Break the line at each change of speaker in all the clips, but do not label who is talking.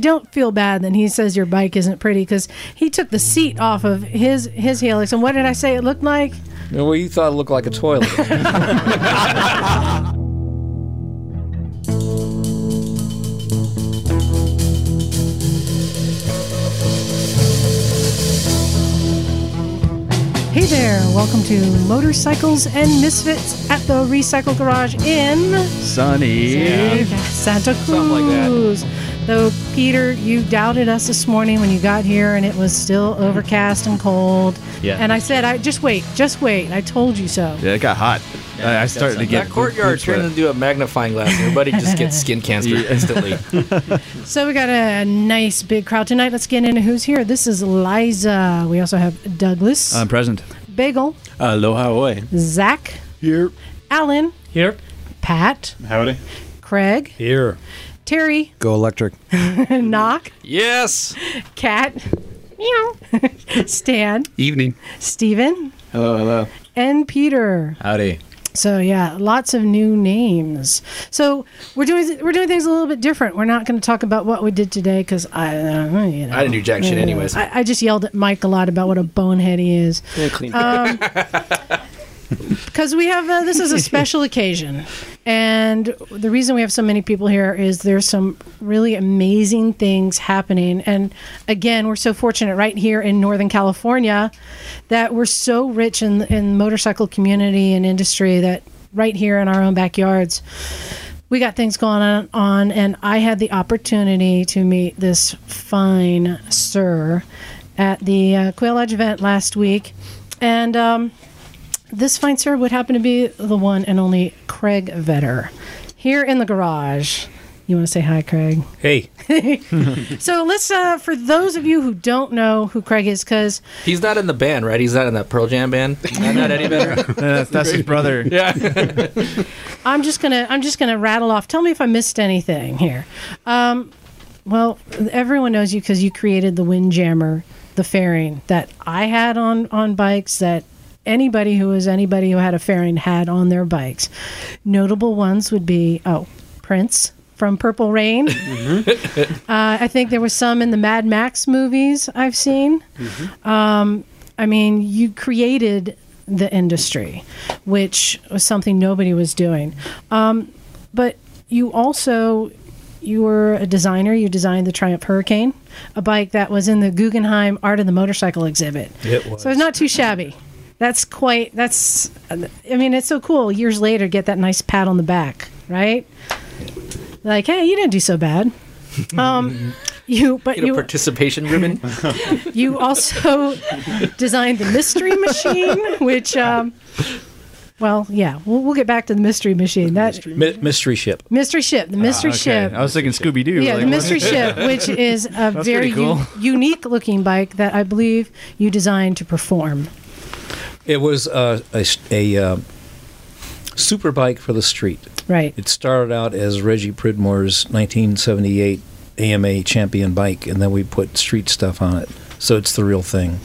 don't feel bad that he says your bike isn't pretty because he took the seat off of his his helix. And what did I say it looked like?
Well, you thought it looked like a toilet.
Hey there, welcome to Motorcycles and Misfits at the Recycle Garage in
Sunny.
Santa Cruz.
Something like that.
Though, Peter, you doubted us this morning when you got here and it was still overcast and cold.
Yeah.
And I said, I just wait, just wait. I told you so.
Yeah, it got hot. I, I started to get
that courtyard
boot sweat.
turned into a magnifying glass. and Everybody just gets skin cancer
Yeah.
instantly.
So we got a nice big crowd tonight. Let's get into who's here. This is Liza. We also have Douglas,
I'm present.
Bagel,
Aloha away.
Zach,
Here.
Alan,
Here.
Pat,
Howdy.
Craig,
Here.
Terry,
Go electric.
Nak,
yes.
Kat, meow, Stan,
Evening.
Steven,
Hello, hello.
and Peter.
Howdy.
So yeah, lots of new names. So we're doing we're doing things a little bit different. We're not going to talk about what we did today because I, uh, you know,
I didn't do jack shit anyways.
I, I just yelled at Mike a lot about what a bonehead he is.
Yeah, clean.
Because we have uh, this is a special occasion, and the reason we have so many people here is there's some really amazing things happening. And again, we're so fortunate right here in Northern California that we're so rich in in motorcycle community and industry that right here in our own backyards. We got things going on, on, and I had the opportunity to meet this fine sir at the uh, Quail Lodge event last week, and um, this fine sir would happen to be the one and only Craig Vetter here in the garage. You want to say hi, Craig?
Hey,
So let's, uh, for those of you who don't know who Craig is, because
He's not in the band, right? He's not in that Pearl Jam band. Not, not Eddie Vedder.
Uh, that's, that's his brother.
yeah.
I'm just gonna I'm just gonna rattle off. Tell me if I missed anything here. Um, well, everyone knows you because you created the Windjammer, the fairing that I had on on bikes that anybody who was anybody who had a fairing had on their bikes. Notable ones would be oh Prince from Purple Rain. uh, I think there was some in the Mad Max movies I've seen. Um, I mean, you created the industry, which was something nobody was doing. Um, but you also you were a designer. You designed the Triumph Hurricane, a bike that was in the Guggenheim Art of the Motorcycle exhibit.
it was.
So it's not too shabby. That's quite. That's. I mean, it's so cool. Years later, get that nice pat on the back, right? Like, hey, you didn't do so bad. Um, you, but
Get a
you,
participation ribbon.
you also designed the Mystery Machine, which, um, well, yeah, we'll, we'll get back to the Mystery Machine. That
Mi- mystery ship.
Mystery Ship, the Mystery
Okay.
Ship.
I was thinking Scooby Doo.
Yeah, the Mystery Ship, which is a very
cool.
u- unique looking bike that I believe you designed to perform.
It was a a, a uh, super bike for the street.
Right.
It started out as Reggie Pridmore's 1978 AMA champion bike, and then we put street stuff on it. So it's the real thing.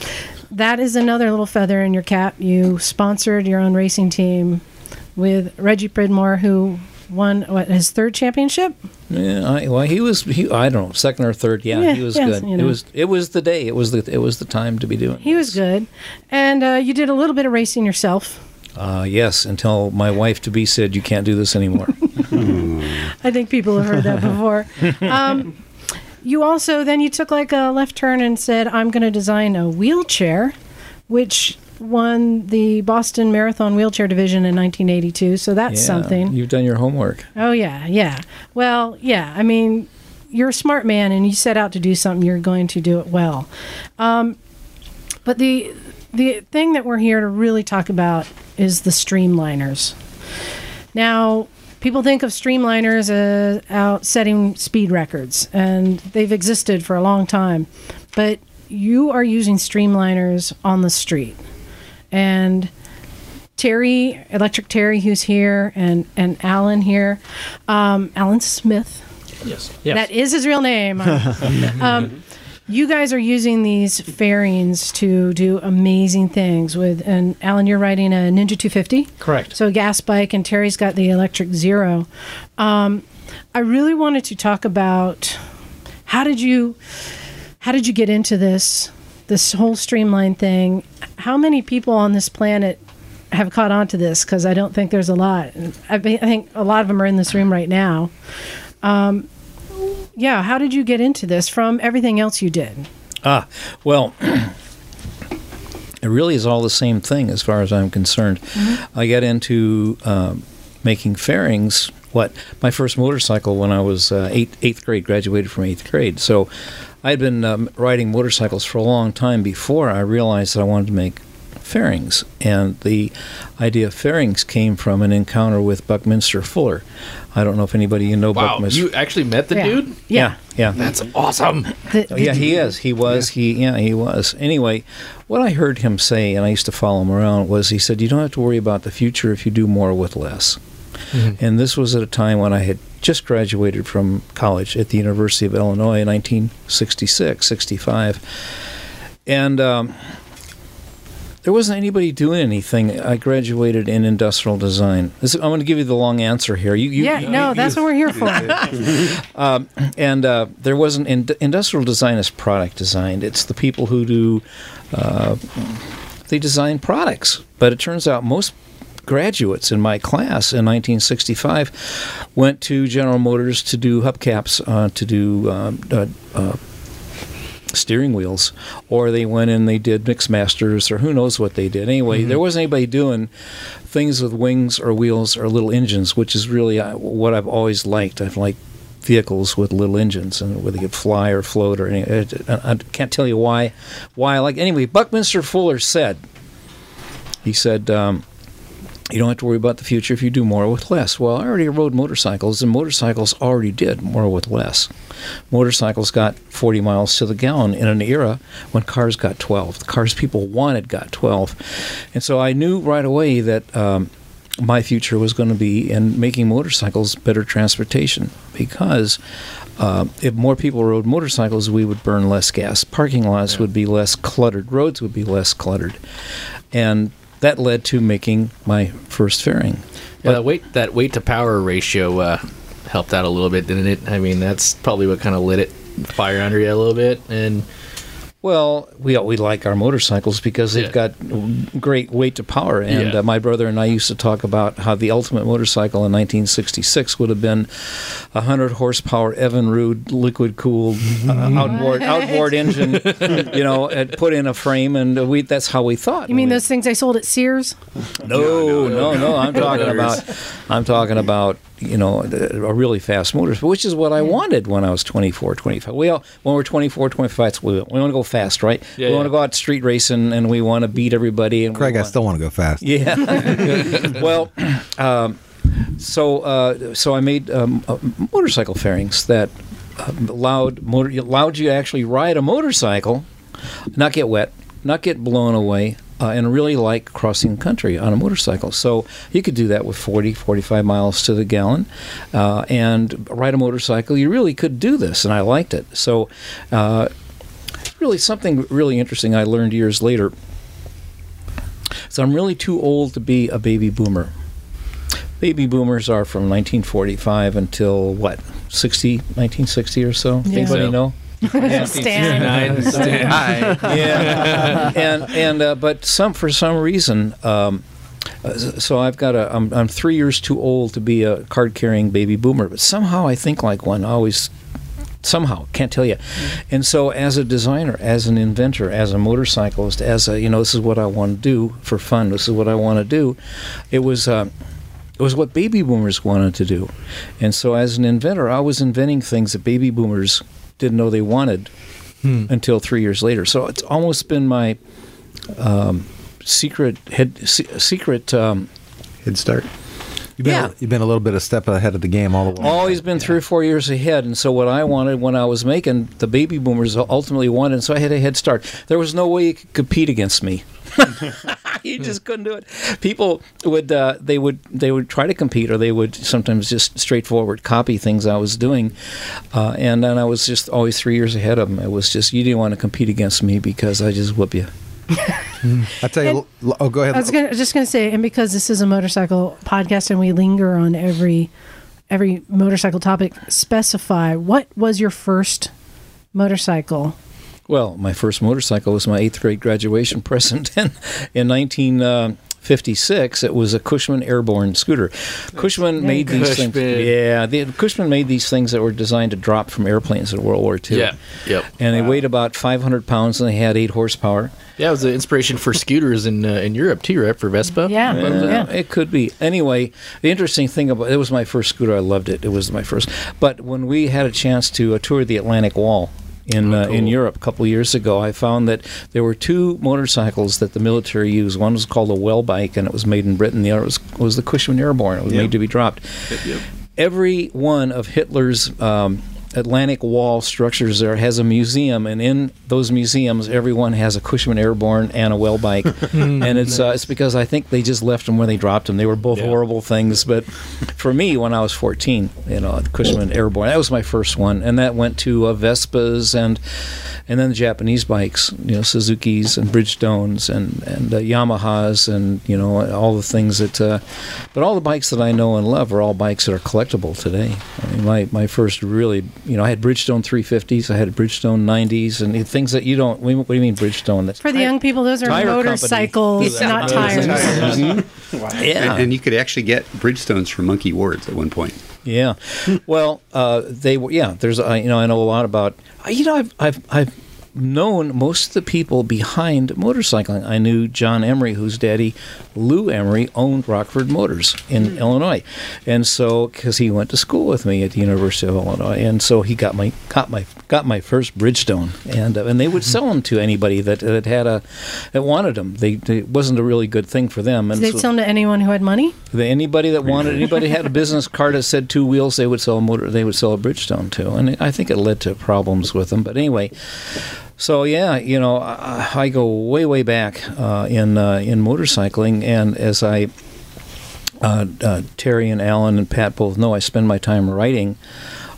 That is another little feather in your cap. You sponsored your own racing team with Reggie Pridmore, who won what his third championship.
Yeah, I, well, he was. He, I don't know, second or third. Yeah,
Yeah,
he was
yes,
good.
you know.
It was. It was the day. It was the. It was the time to be doing.
He was good, and uh, you did a little bit of racing yourself.
Uh, yes, until my wife to be said, "You can't do this anymore."
I think people have heard that before. Um, you also then you took like a left turn and said, "I'm going to design a wheelchair," which won the Boston Marathon Wheelchair Division in 1982. So that's
Yeah,
something.
You've done your homework.
Oh yeah, yeah. Well, yeah. I mean, you're a smart man, and you set out to do something. You're going to do it well. Um, but the the thing that we're here to really talk about is the streamliners. Now, people think of streamliners as out setting speed records, and they've existed for a long time. But you are using streamliners on the street, and Terry, Electric Terry, who's here, and and Alan here, um, Alan Smith.
yes.
That is his real name. um, you guys are using these fairings to do amazing things with, and Alan, you're riding a Ninja 250.
Correct.
So a gas bike, and Terry's got the electric zero. Um, I really wanted to talk about how did you how did you get into this this whole streamline thing? How many people on this planet have caught on to this? Because I don't think there's a lot. I, be- I think a lot of them are in this room right now. Um, yeah, how did you get into this from everything else you did?
Ah, well, it really is all the same thing as far as I'm concerned. I got into um, making fairings. What my first motorcycle when I was uh, eight, eighth grade, graduated from eighth grade. So I had been um, riding motorcycles for a long time before I realized that I wanted to make fairings. And the idea of fairings came from an encounter with Buckminster Fuller. I don't know if anybody you know
Wow,
Buckminster.
you actually met the
Yeah.
dude?
yeah, yeah.
That's awesome.
The-
Oh, yeah, he is. He was. He yeah, he was. Anyway, what I heard him say, and I used to follow him around, was he said, "You don't have to worry about the future if you do more with less." And this was at a time when I had just graduated from college at the University of Illinois in 1966, 65, and. Um, there wasn't anybody doing anything. I graduated in industrial design. This, I'm going to give you the long answer here. You, you,
yeah,
you-
no, that's what we're here for.
and uh, there wasn't in, industrial design is product design. It's the people who do uh, they design products. But it turns out most graduates in my class in 1965 went to General Motors to do hubcaps, uh, to do um, uh, uh, steering wheels, or they went and they did mix masters, or who knows what they did. Anyway, there wasn't anybody doing things with wings or wheels or little engines, which is really uh, what I've always liked. I've liked vehicles with little engines and whether could fly or float or any. I, I can't tell you why. Why I like anyway. Buckminster Fuller said. He said. Um, you don't have to worry about the future if you do more with less. Well, I already rode motorcycles, and motorcycles already did more with less. Motorcycles got 40 miles to the gallon in an era when cars got 12. The cars people wanted got 12. And so I knew right away that um, my future was going to be in making motorcycles better transportation because uh, if more people rode motorcycles, we would burn less gas. Parking lots would be less cluttered. Roads would be less cluttered. And that led to making my first fairing.
Yeah, that weight that weight to power ratio uh, helped out a little bit, didn't it? I mean, that's probably what kind of lit it fire under you a little bit. And
Well, we we like our motorcycles because they've
Yeah.
got great weight to power. And
Yeah.
uh, my brother and I used to talk about how the ultimate motorcycle in 1966 would have been a 100 horsepower Evinrude liquid cooled uh, outboard outboard engine, you know, and put in a frame, and we that's how we thought.
You mean
We-
those things I sold at Sears?
No, no, no. I'm talking about, I'm talking about, you know, a really fast motor, which is what I wanted when I was 24, 25. We all, when we're 24, 25, we, we want to go fast, right?
Yeah,
we want to go out street racing and we want to beat everybody. And we
Craig, I
want-
still want to go fast.
yeah. well, um, so uh, so I made um, uh, motorcycle fairings that uh, allowed motor allowed you to actually ride a motorcycle, not get wet, not get blown away. Uh, and really like crossing country on a motorcycle. So you could do that with 40, 45 miles to the gallon uh, and ride a motorcycle. You really could do this, and I liked it. So uh, really something really interesting I learned years later. So I'm really too old to be a baby boomer. Baby boomers are from 1945 until what, 60, 1960 or so?
Yeah.
Anybody
So.
know?
Stan.
Hi.
yeah, and and uh, but some for some reason, um, uh, so I've got a I'm, I'm three years too old to be a card carrying baby boomer, but somehow I think like one. I always somehow can't tell you. And so as a designer, as an inventor, as a motorcyclist, as a you know this is what I want to do for fun. This is what I want to do. It was. Uh, it was what baby boomers wanted to do. And so, as an inventor, I was inventing things that baby boomers didn't know they wanted until three years later. So, it's almost been my um, secret head, secret. Um,
Head start. You've been,
Yeah.
you've been a little bit a step ahead of the game all the way.
always been three or four years ahead. And so, what I wanted when I was making the baby boomers ultimately wanted, and so I had a head start. There was no way you could compete against me. you just couldn't do it. People would uh, they would they would try to compete, or they would sometimes just straightforward copy things I was doing, uh, and then I was just always three years ahead of them. It was just you didn't want to compete against me because I just whoop you.
I tell you, l- oh, go ahead.
I was gonna, just going to say, and because this is a motorcycle podcast and we linger on every every motorcycle topic, specify what was your first motorcycle?
Well, my first motorcycle was my eighth grade graduation present in, in 1956. It was a Cushman Airborne scooter. Cushman made these things. Yeah, the, Cushman made these things that were designed to drop from airplanes in World War II.
Yeah. Yep.
And they weighed about 500 pounds and they had eight horsepower.
Yeah, it was the inspiration for scooters in uh, in Europe too, right? For Vespa.
Yeah.
Uh,
yeah.
It could be. Anyway, the interesting thing about it was my first scooter. I loved it. It was my first. But when we had a chance to uh, tour the Atlantic Wall in uh, in Europe a couple of years ago, I found that there were two motorcycles that the military used. One was called a Welbike, and it was made in Britain. The other was, was the Cushman Airborne. It was made to be dropped. Every one of Hitler's um, Atlantic Wall structures there has a museum, and in those museums, everyone has a Cushman Airborne and a Welbike, and it's uh, it's because I think they just left them where they dropped them. They were both horrible things, but for me, when I was 14, you know, Cushman Airborne that was my first one, and that went to uh, Vespas and and then the Japanese bikes, you know, Suzuki's and Bridgestones and and uh, Yamahas and you know all the things that. Uh, but all the bikes that I know and love are all bikes that are collectible today. I mean, my my first really, you know, I had Bridgestone 350s, I had Bridgestone 90s, and things that you don't. What do you mean Bridgestone? That's
For the young people, those are
Tire company.
motorcycles,
Yeah.
not
Yeah.
tires.
yeah.
And, and you could actually get Bridgestones from Monkey Wards at one point.
Yeah. Well, uh, they were. Yeah. There's. I you know I know a lot about. uh, You know I've I've I've known most of the people behind motorcycling. I knew John Emery, whose daddy Lou Emery owned Rockford Motors in Illinois, and so because he went to school with me at the University of Illinois, and so he got my got my got my first Bridgestone, and uh, and they would sell them to anybody that, that had a that wanted them. They, they it wasn't a really good thing for them. And
Did they
so-
sell them to anyone who had money?
the, anybody that wanted, anybody had a business card that said two wheels, they would sell a motor. They would sell a Bridgestone to, and I think it led to problems with them. But anyway, so yeah, you know, I, I go way, way back uh, in uh, in motorcycling, and as I. Uh, uh, Terry and Alan and Pat both know I spend my time writing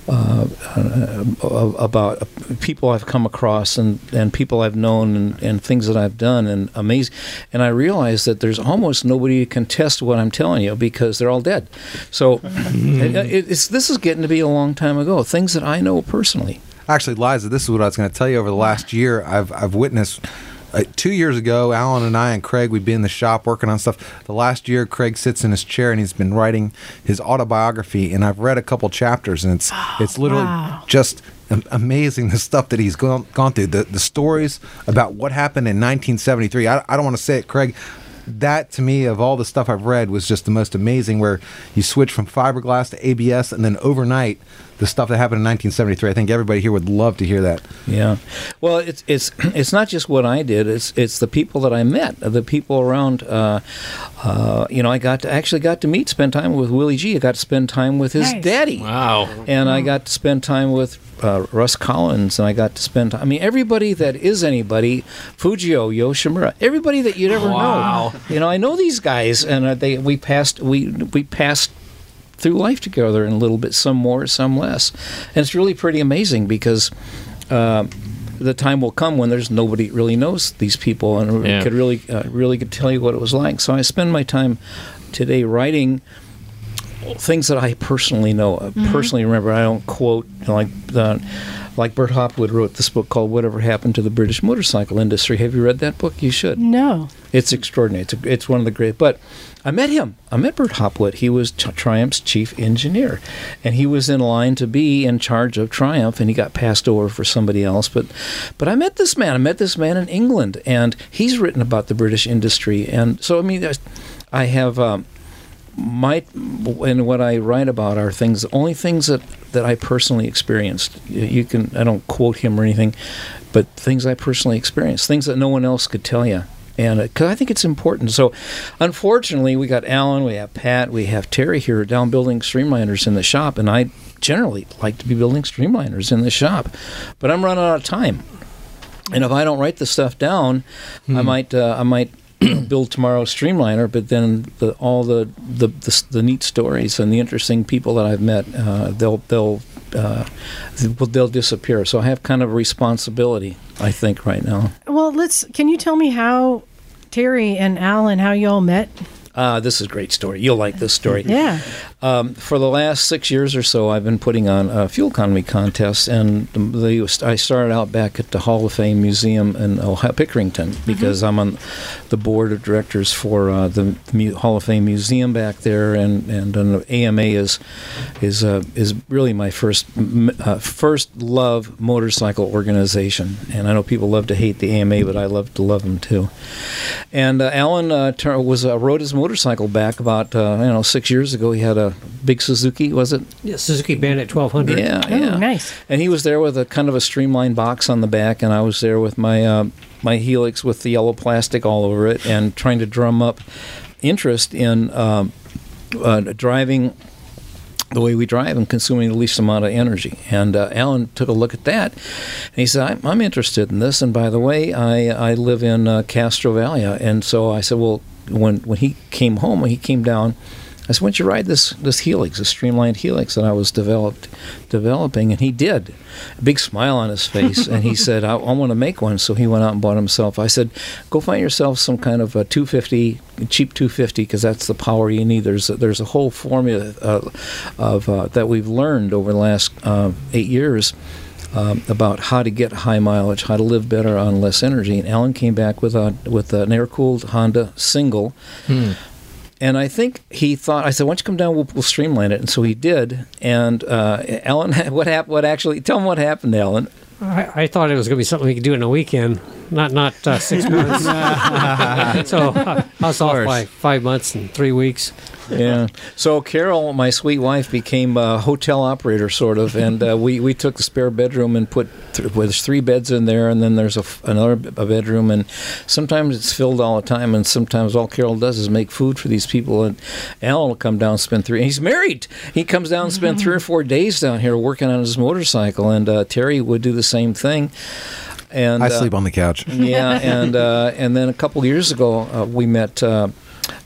uh, uh, about people I've come across and, and people I've known and, and things that I've done and amazing. And I realize that there's almost nobody to contest what I'm telling you because they're all dead. So it, it's this is getting to be a long time ago. Things that I know personally.
Actually, Liza, this is what I was going to tell you. Over the last year, I've I've witnessed. Uh, two years ago, Alan and I and Craig, we'd be in the shop working on stuff. The last year, Craig sits in his chair and he's been writing his autobiography, and I've read a couple chapters, and it's it's literally
wow.
just amazing the stuff that he's gone gone through. The the stories about what happened in 1973. I, I don't want to say it, Craig. That to me, of all the stuff I've read, was just the most amazing. Where you switch from fiberglass to ABS, and then overnight, the stuff that happened in 1973. I think everybody here would love to hear that.
Yeah, well, it's it's it's not just what I did. It's it's the people that I met, the people around. Uh, uh, you know, I got to actually got to meet, spend time with Willie G. I got to spend time with his
Nice.
daddy.
Wow.
and I got to spend time with uh, Russ Collins, and I got to spend. I mean, everybody that is anybody, Fujio Yoshimura, everybody that you'd ever
Wow.
know. You know, I know these guys, and uh, they we passed we we passed through life together in a little bit, some more, some less, and it's really pretty amazing because. Uh, the time will come when there's nobody really knows these people and
Yeah.
could really, uh, really could tell you what it was like. So I spend my time today writing things that I personally know, uh, personally remember. I don't quote you know, like the, like Bert Hopwood wrote this book called "Whatever Happened to the British Motorcycle Industry." Have you read that book? You should.
No.
It's extraordinary. It's, a, it's one of the great. But I met him. I met Bert Hopwood. He was T- Triumph's chief engineer, and he was in line to be in charge of Triumph, and he got passed over for somebody else. But, but I met this man. I met this man in England, and he's written about the British industry. And so, I mean, I- have. Um, my and what I write about are things only things that that I personally experienced. You can I don't quote him or anything, but things I personally experienced, things that no one else could tell you. And because I think it's important. So, unfortunately, we got Alan, we have Pat, we have Terry here down building streamliners in the shop, and I generally like to be building streamliners in the shop, but I'm running out of time. And if I don't write the stuff down, I might uh, I might build tomorrow's streamliner, but then the, all the, the the the neat stories and the interesting people that I've met, uh, they'll they'll uh, they'll they'll disappear. So I have kind of a responsibility, I think, right now.
Well, let's. Can you tell me how Terry and Alan how you all met?
Uh, this is a great story. You'll like this story.
Yeah.
Um, for the last six years or so, I've been putting on uh, fuel economy contests, and the, I started out back at the Hall of Fame Museum in Ohio, Pickerington because I'm on the board of directors for uh, the Hall of Fame Museum back there, and and uh, AMA is is uh, is really my first uh, first love motorcycle organization, and I know people love to hate the AMA, but I love to love them too. And uh, Alan uh, was uh, rode his motorcycle back about uh, you know six years ago. He had a big Suzuki, was it?
Yeah, Suzuki Bandit 1200.
Yeah,
Oh,
yeah.
nice.
And he was there with a kind of a streamlined box on the back, and I was there with my uh, my Helix with the yellow plastic all over it, and trying to drum up interest in um, uh, driving the way we drive and consuming the least amount of energy. And uh, Alan took a look at that, and he said, I'm, I'm interested in this. And by the way, I, I live in uh, Castro Valley. And so I said, well, when, when he came home, when he came down, I said, why don't you ride this, this Helix, this streamlined Helix that I was developed, developing? And he did. A big smile on his face. and he said, I, I want to make one. So he went out and bought himself. I said, go find yourself some kind of a 250, cheap 250, because that's the power you need. There's a, there's a whole formula uh, of uh, that we've learned over the last uh, eight years. Um, about how to get high mileage, how to live better on less energy, and Alan came back with a with an air cooled Honda single, and I think he thought I said, "Why don't you come down? We'll, we'll streamline it." And so he did. And uh, Alan, what happened? What actually? Tell him what happened, Alan.
I, I thought it was going to be something we could do in a weekend, not not uh, six months. so uh, I was off by five months and three weeks.
yeah. So Carol, my sweet wife, became a hotel operator, sort of, and uh, we we took the spare bedroom and put th- well, there's three beds in there, and then there's a f- another b- a bedroom, and sometimes it's filled all the time, and sometimes all Carol does is make food for these people, and Alan will come down and spend three. And he's married. He comes down and spend three or four days down here working on his motorcycle, and uh, Terry would do the same thing. And
I
uh,
sleep on the couch.
yeah, and uh, and then a couple years ago, uh, we met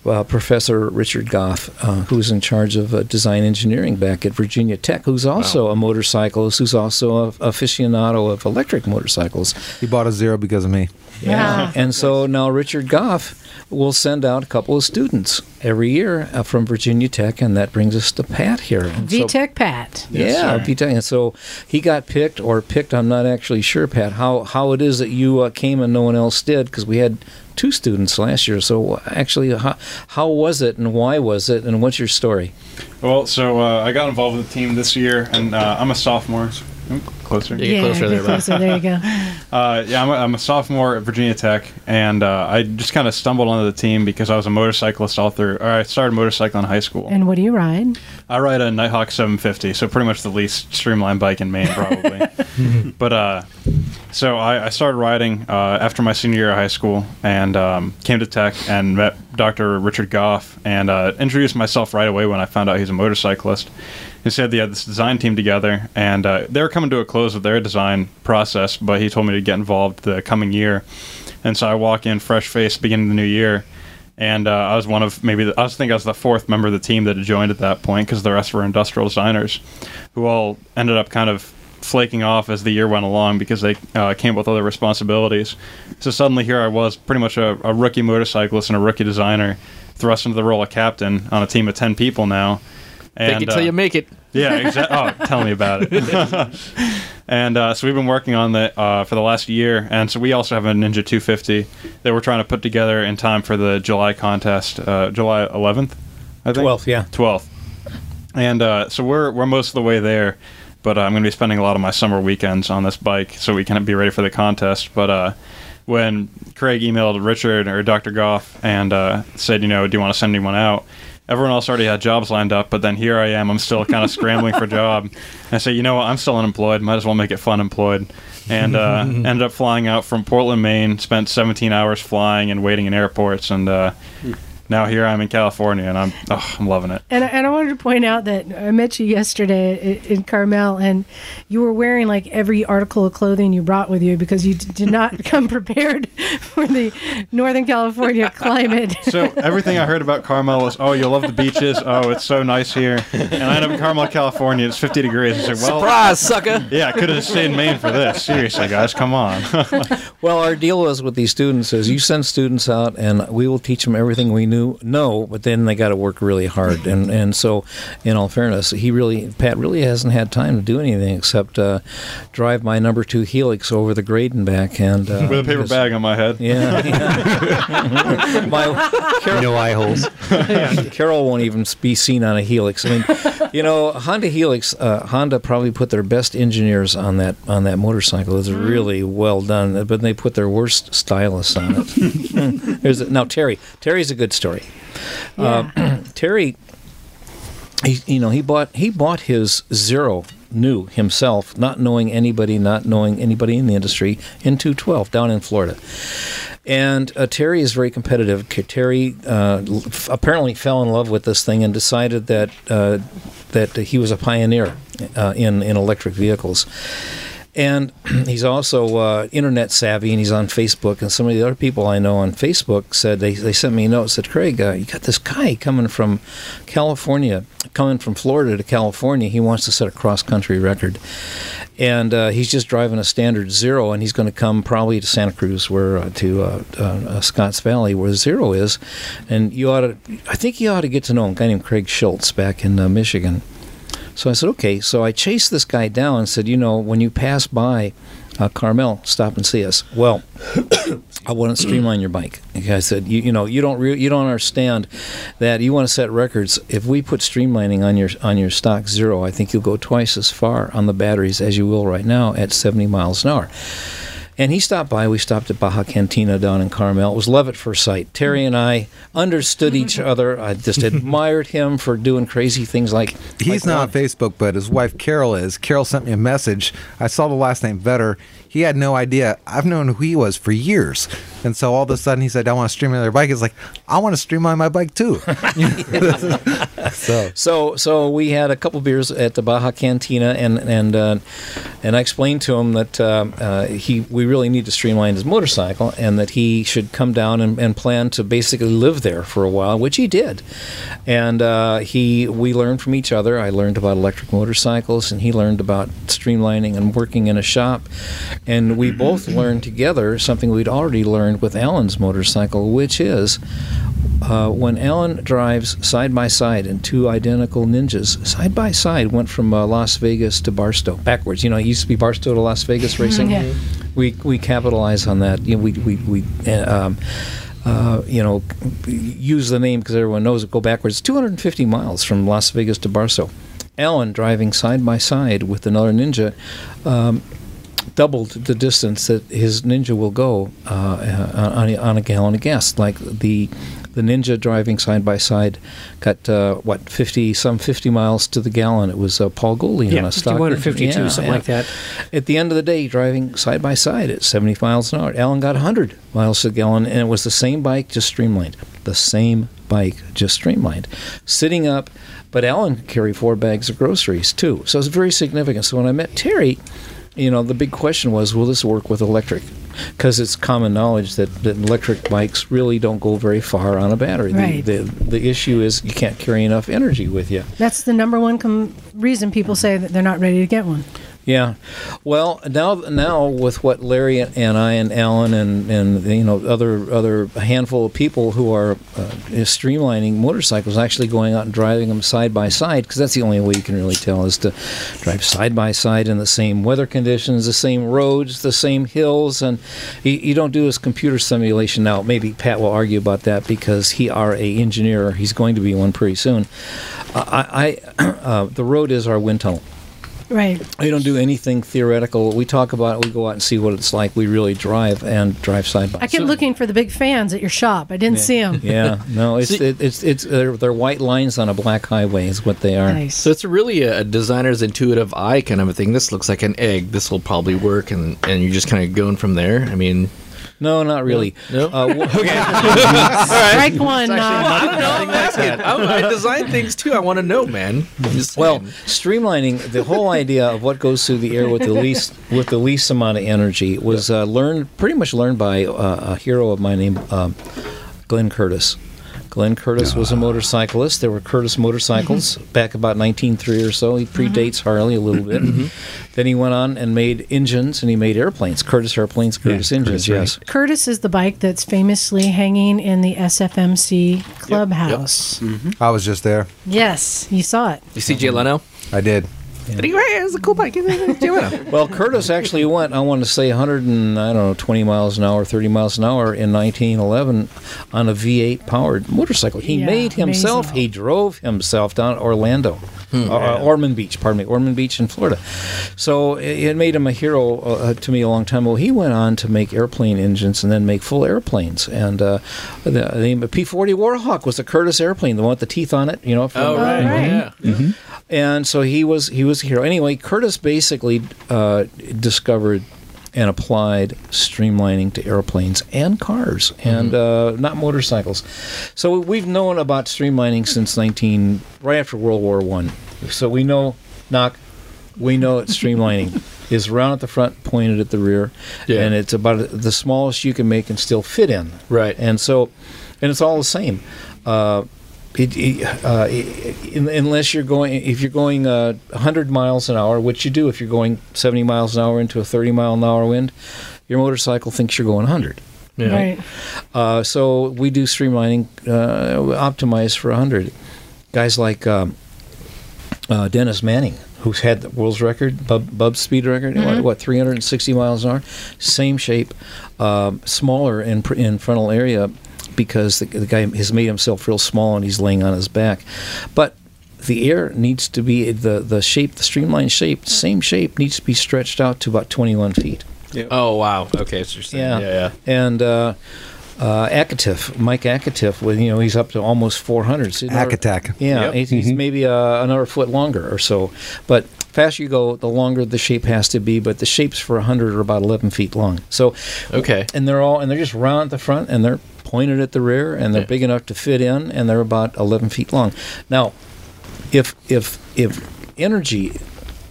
uh, Professor Richard Goff, uh, who's in charge of uh, design engineering back at Virginia Tech, who's also a motorcyclist, who's also an aficionado of electric motorcycles.
He bought a zero because of me.
Yeah, and so now Richard Goff will send out a couple of students every year uh, from Virginia Tech, and that brings us to Pat here. And so-
VTech Pat.
yeah, VTech. And so he got picked or picked. I'm not actually sure, Pat, how how it is that you uh, came and no one else did because we had two students last year. So actually, how, how was it and why was it and what's your story?
Well, so uh, I got involved with the team this year, and uh, I'm a sophomore. So- Oop, Closer.
Yeah, get closer there,
get
bud.
closer. There you go.
Uh, yeah, I'm a, I'm a sophomore at Virginia Tech, and uh, I just kind of stumbled onto the team because I was a motorcyclist all through. Or I started motorcycling in high school.
And what do you ride?
I ride a Nighthawk 750, so pretty much the least streamlined bike in Maine, probably. but uh, so I, I started riding uh, after my senior year of high school, and um, came to Tech and met Dr. Richard Goff, and uh, introduced myself right away when I found out he's a motorcyclist. He said they had this design team together, and uh, they were coming to a close of their design process, but he told me to get involved the coming year. And so I walk in fresh faced, beginning of the new year, and uh, I was one of maybe the, I was think I was the fourth member of the team that had joined at that point because the rest were industrial designers, who all ended up kind of flaking off as the year went along because they uh, came up with other responsibilities. So suddenly here I was, pretty much a, a rookie motorcyclist and a rookie designer, thrust into the role of captain on a team of ten people now.
Take it till
uh,
you make it.
yeah, exactly. Oh, tell me about it. and uh, so we've been working on that uh, for the last year, and so we also have a Ninja 250 that we're trying to put together in time for the July contest, uh, July 11th, I think.
12th, yeah.
12th. And uh, so we're we're most of the way there, but uh, I'm going to be spending a lot of my summer weekends on this bike so we can be ready for the contest. But uh, when Craig emailed Richard or Dr. Goff and uh, said, you know, do you want to send anyone out? Everyone else already had jobs lined up, but then here I am. I'm still kind of scrambling for a job. And I say, you know what? I'm still unemployed. Might as well make it fun employed. And uh, ended up flying out from Portland, Maine. Spent 17 hours flying and waiting in airports. And uh, now here I'm in California, and I'm oh, I'm loving it.
And, and I wanted to point out that I met you yesterday in, in Carmel, and you were wearing like every article of clothing you brought with you because you d- did not come prepared for the Northern California climate.
So everything I heard about Carmel was, oh, you'll love the beaches. Oh, it's so nice here. And I end up in Carmel, California. It's 50 degrees. I said, well,
Surprise, sucker!
yeah, I could have stayed in Maine for this. Seriously, guys, come on.
Well, our deal was with these students is you send students out, and we will teach them everything we knew no, but then they got to work really hard. And and so, in all fairness, he really Pat really hasn't had time to do anything except uh, drive my number two Helix over the grade and back, and uh,
With a paper bag on my head.
Yeah. yeah. my, Carol,
No eye holes.
Carol won't even be seen on a Helix. I mean, you know, Honda Helix. Uh, Honda probably put their best engineers on that on that motorcycle. It's really well done, but they put their worst stylists on it. There's a, now Terry. Terry's a good story. Uh, Terry, he, you know, he bought he bought his zero new himself, not knowing anybody, not knowing anybody in the industry, in 212 down in Florida. And uh, Terry is very competitive. Terry uh, f- apparently fell in love with this thing and decided that uh, that he was a pioneer uh, in in electric vehicles. And he's also uh, internet savvy, and he's on Facebook. And some of the other people I know on Facebook said they, they sent me a note said, Craig, uh, you got this guy coming from California, coming from Florida to California. He wants to set a cross country record, and uh, he's just driving a standard zero, and he's going to come probably to Santa Cruz, where uh, to uh, uh, Scotts Valley, where zero is. And you ought to, I think you ought to get to know him. A guy named Craig Schultz back in Michigan. So I said, okay. So I chased this guy down and said, you know, when you pass by uh, Carmel, stop and see us. Well, I to streamline your bike. I said, you, you know, you don't re- you don't understand that you want to set records. If we put streamlining on your on your stock zero, I think you'll go twice as far on the batteries as you will right now at 70 miles an hour. And he stopped by. We stopped at Baja Cantina down in Carmel. It was love at first sight. Terry and I understood each other. I just admired him for doing crazy things like
He's
like
not on Facebook, but his wife Carol is. Carol sent me a message. I saw the last name Vetter. He had no idea. I've known who he was for years. And so all of a sudden he said, I want to streamline their bike. It's like, I want to streamline my bike too. so
So so we had a couple beers at the Baja Cantina, and and uh, and I explained to him that um, uh, he we really need to streamline his motorcycle, and that he should come down and, and plan to basically live there for a while, which he did. And uh, he we learned from each other. I learned about electric motorcycles, and he learned about streamlining and working in a shop. And we both learned together something we'd already learned with Alan's motorcycle, which is uh, when Alan drives side by side in two identical ninjas, side by side, went from uh, Las Vegas to Barstow backwards. You know, it used to be Barstow to Las Vegas racing.
yeah.
We we capitalize on that. You know, we we we. Uh, um, uh, you know, use the name because everyone knows it. Go backwards. 250 miles from Las Vegas to Barstow. Alan driving side by side with another ninja um, doubled the distance that his ninja will go uh, on, a, on a gallon of gas. Like the the ninja driving side by side got uh, what 50 some 50 miles to the gallon. It was uh, Paul Goldie on a stock
51 or
ninja.
52,
Yeah,
something
yeah.
like that.
At the end of the day, driving side by side at 70 miles an hour, Alan got 100 miles to the gallon, and it was the same bike, just streamlined. The same bike, just streamlined. Sitting up, but Alan carry four bags of groceries too. So it's very significant. So when I met Terry, you know, the big question was, will this work with electric? Because it's common knowledge that, that electric bikes really don't go very far on a battery. The-
Right.
The, the, issue is you can't carry enough energy with you.
That's the number one com- reason people say that they're not ready to get one.
Yeah, well, now now with what Larry and I and Alan and and you know other other handful of people who are uh, streamlining motorcycles, actually going out and driving them side by side, because that's the only way you can really tell is to drive side by side in the same weather conditions, the same roads, the same hills, and you, you don't do this computer simulation now. Maybe Pat will argue about that because he are a engineer. He's going to be one pretty soon. Uh, I, I uh, the road is our wind tunnel.
Right.
We don't do anything theoretical. We talk about it. We go out and see what it's like. We really drive and drive side by side.
I kept
side.
looking for the big fans at your shop. I didn't see them.
Yeah, no, it's it, it's it's they're, they're white lines on a black highway is what they are.
Nice.
So it's really a, a designer's intuitive eye kind of a thing. This looks like an egg. This will probably work, and and you're just kind of going from there. I mean,
No, not really.
No?
Uh, wh-
Strike one. uh,
I don't know. I'm asking. I, I design things too. I want to know, man.
Well, streamlining the whole idea of what goes through the air with the least with the least amount of energy was uh, learned pretty much learned by uh, a hero of mine named um Glenn Curtiss. Glenn Curtiss was a motorcyclist. There were Curtiss motorcycles mm-hmm. back about 1903 or so. He mm-hmm. predates Harley a little bit. Mm-hmm. Then he went on and made engines and he made airplanes. Curtiss airplanes, Curtiss engines. Yes.
Curtiss is the bike that's famously hanging in the SFMC clubhouse.
I was just there.
Yes, you saw it.
You see Jay Leno?
I did.
Anyway, was a cool bike. Jay Leno.
Well, Curtiss actually went, I want to say 100 and, I don't know, 20 miles an hour, 30 miles an hour in 1911 on a V8 powered motorcycle. He
Yeah,
made himself,
amazing.
he drove himself down Orlando. Uh, Ormond Beach, pardon me, Ormond Beach in Florida. So it, it made him a hero uh, to me a long time ago. He went on to make airplane engines and then make full airplanes. And uh, the, the P-40 Warhawk was the Curtiss airplane, the one with the teeth on it, you know. From,
Oh, right.
right.
Yeah.
And so he was he was a hero. Anyway, Curtiss basically uh, discovered and applied streamlining to airplanes and cars and uh, not motorcycles. So we've known about streamlining since 19 right after World War One. So we know knock we know it's streamlining is round at the front, pointed at the rear,
Yeah.
and it's about the smallest you can make and still fit in.
Right.
And so, and it's all the same. Uh, it, it, uh, it, in- unless you're going, if you're going uh, 100 miles an hour, which you do if you're going 70 miles an hour into a 30 mile an hour wind, your motorcycle thinks you're going 100.
Yeah.
Right.
Uh, so we do streamlining, uh, optimized for 100. Guys like um, uh, Dennis Manning, who's had the world's record, Bub, Bub's speed record, what, what 360 miles an hour, same shape, um, smaller in in frontal area because the, the guy has made himself real small and he's laying on his back, but. The air needs to be the the shape, the streamlined shape, same shape needs to be stretched out to about 21 feet.
Oh wow. Okay. So you're
Yeah,
yeah, yeah.
And uh, uh, Akatiff, Mike Akatiff, with you know he's up to almost 400. So another-
Ack Attack.
Yeah,
Yep.
he's, he's maybe uh, another foot longer or so. But faster you go, the longer the shape has to be. But the shapes for 100 are about 11 feet long. So
Okay.
and they're all and they're just round at the front and they're pointed at the rear and they're
Yeah.
big enough to fit in and they're about 11 feet long. Now, if if if energy,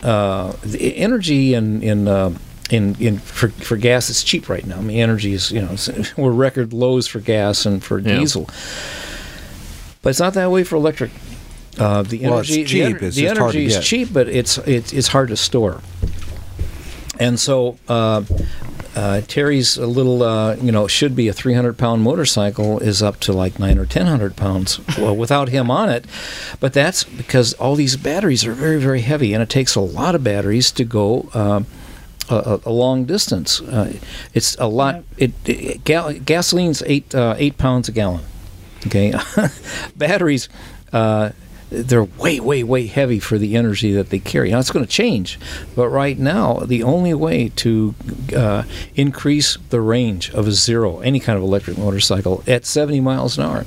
uh, the energy in in uh, in, in for, for gas is cheap right now. I mean, energy is you know we're record lows for gas and for
Yeah.
diesel, but it's not that way for electric. Uh, the
Well, it's
energy, the,
cheap,
ener-
it's
the
hard to
energy is
get.
cheap, but it's it's it's hard to store. And so uh, uh, Terry's little, uh, you know, should be a 300 pound motorcycle is up to like nine or 1000 pounds well, without him on it. But that's because all these batteries are very, very heavy, and it takes a lot of batteries to go. Uh, a, a- long distance. Uh, it's a lot. It, it gasoline's eight uh, eight pounds a gallon. Okay, batteries. Uh, they're way, way, way heavy for the energy that they carry. Now it's going to change, but right now the only way to uh, increase the range of a zero, any kind of electric motorcycle at 70 miles an hour,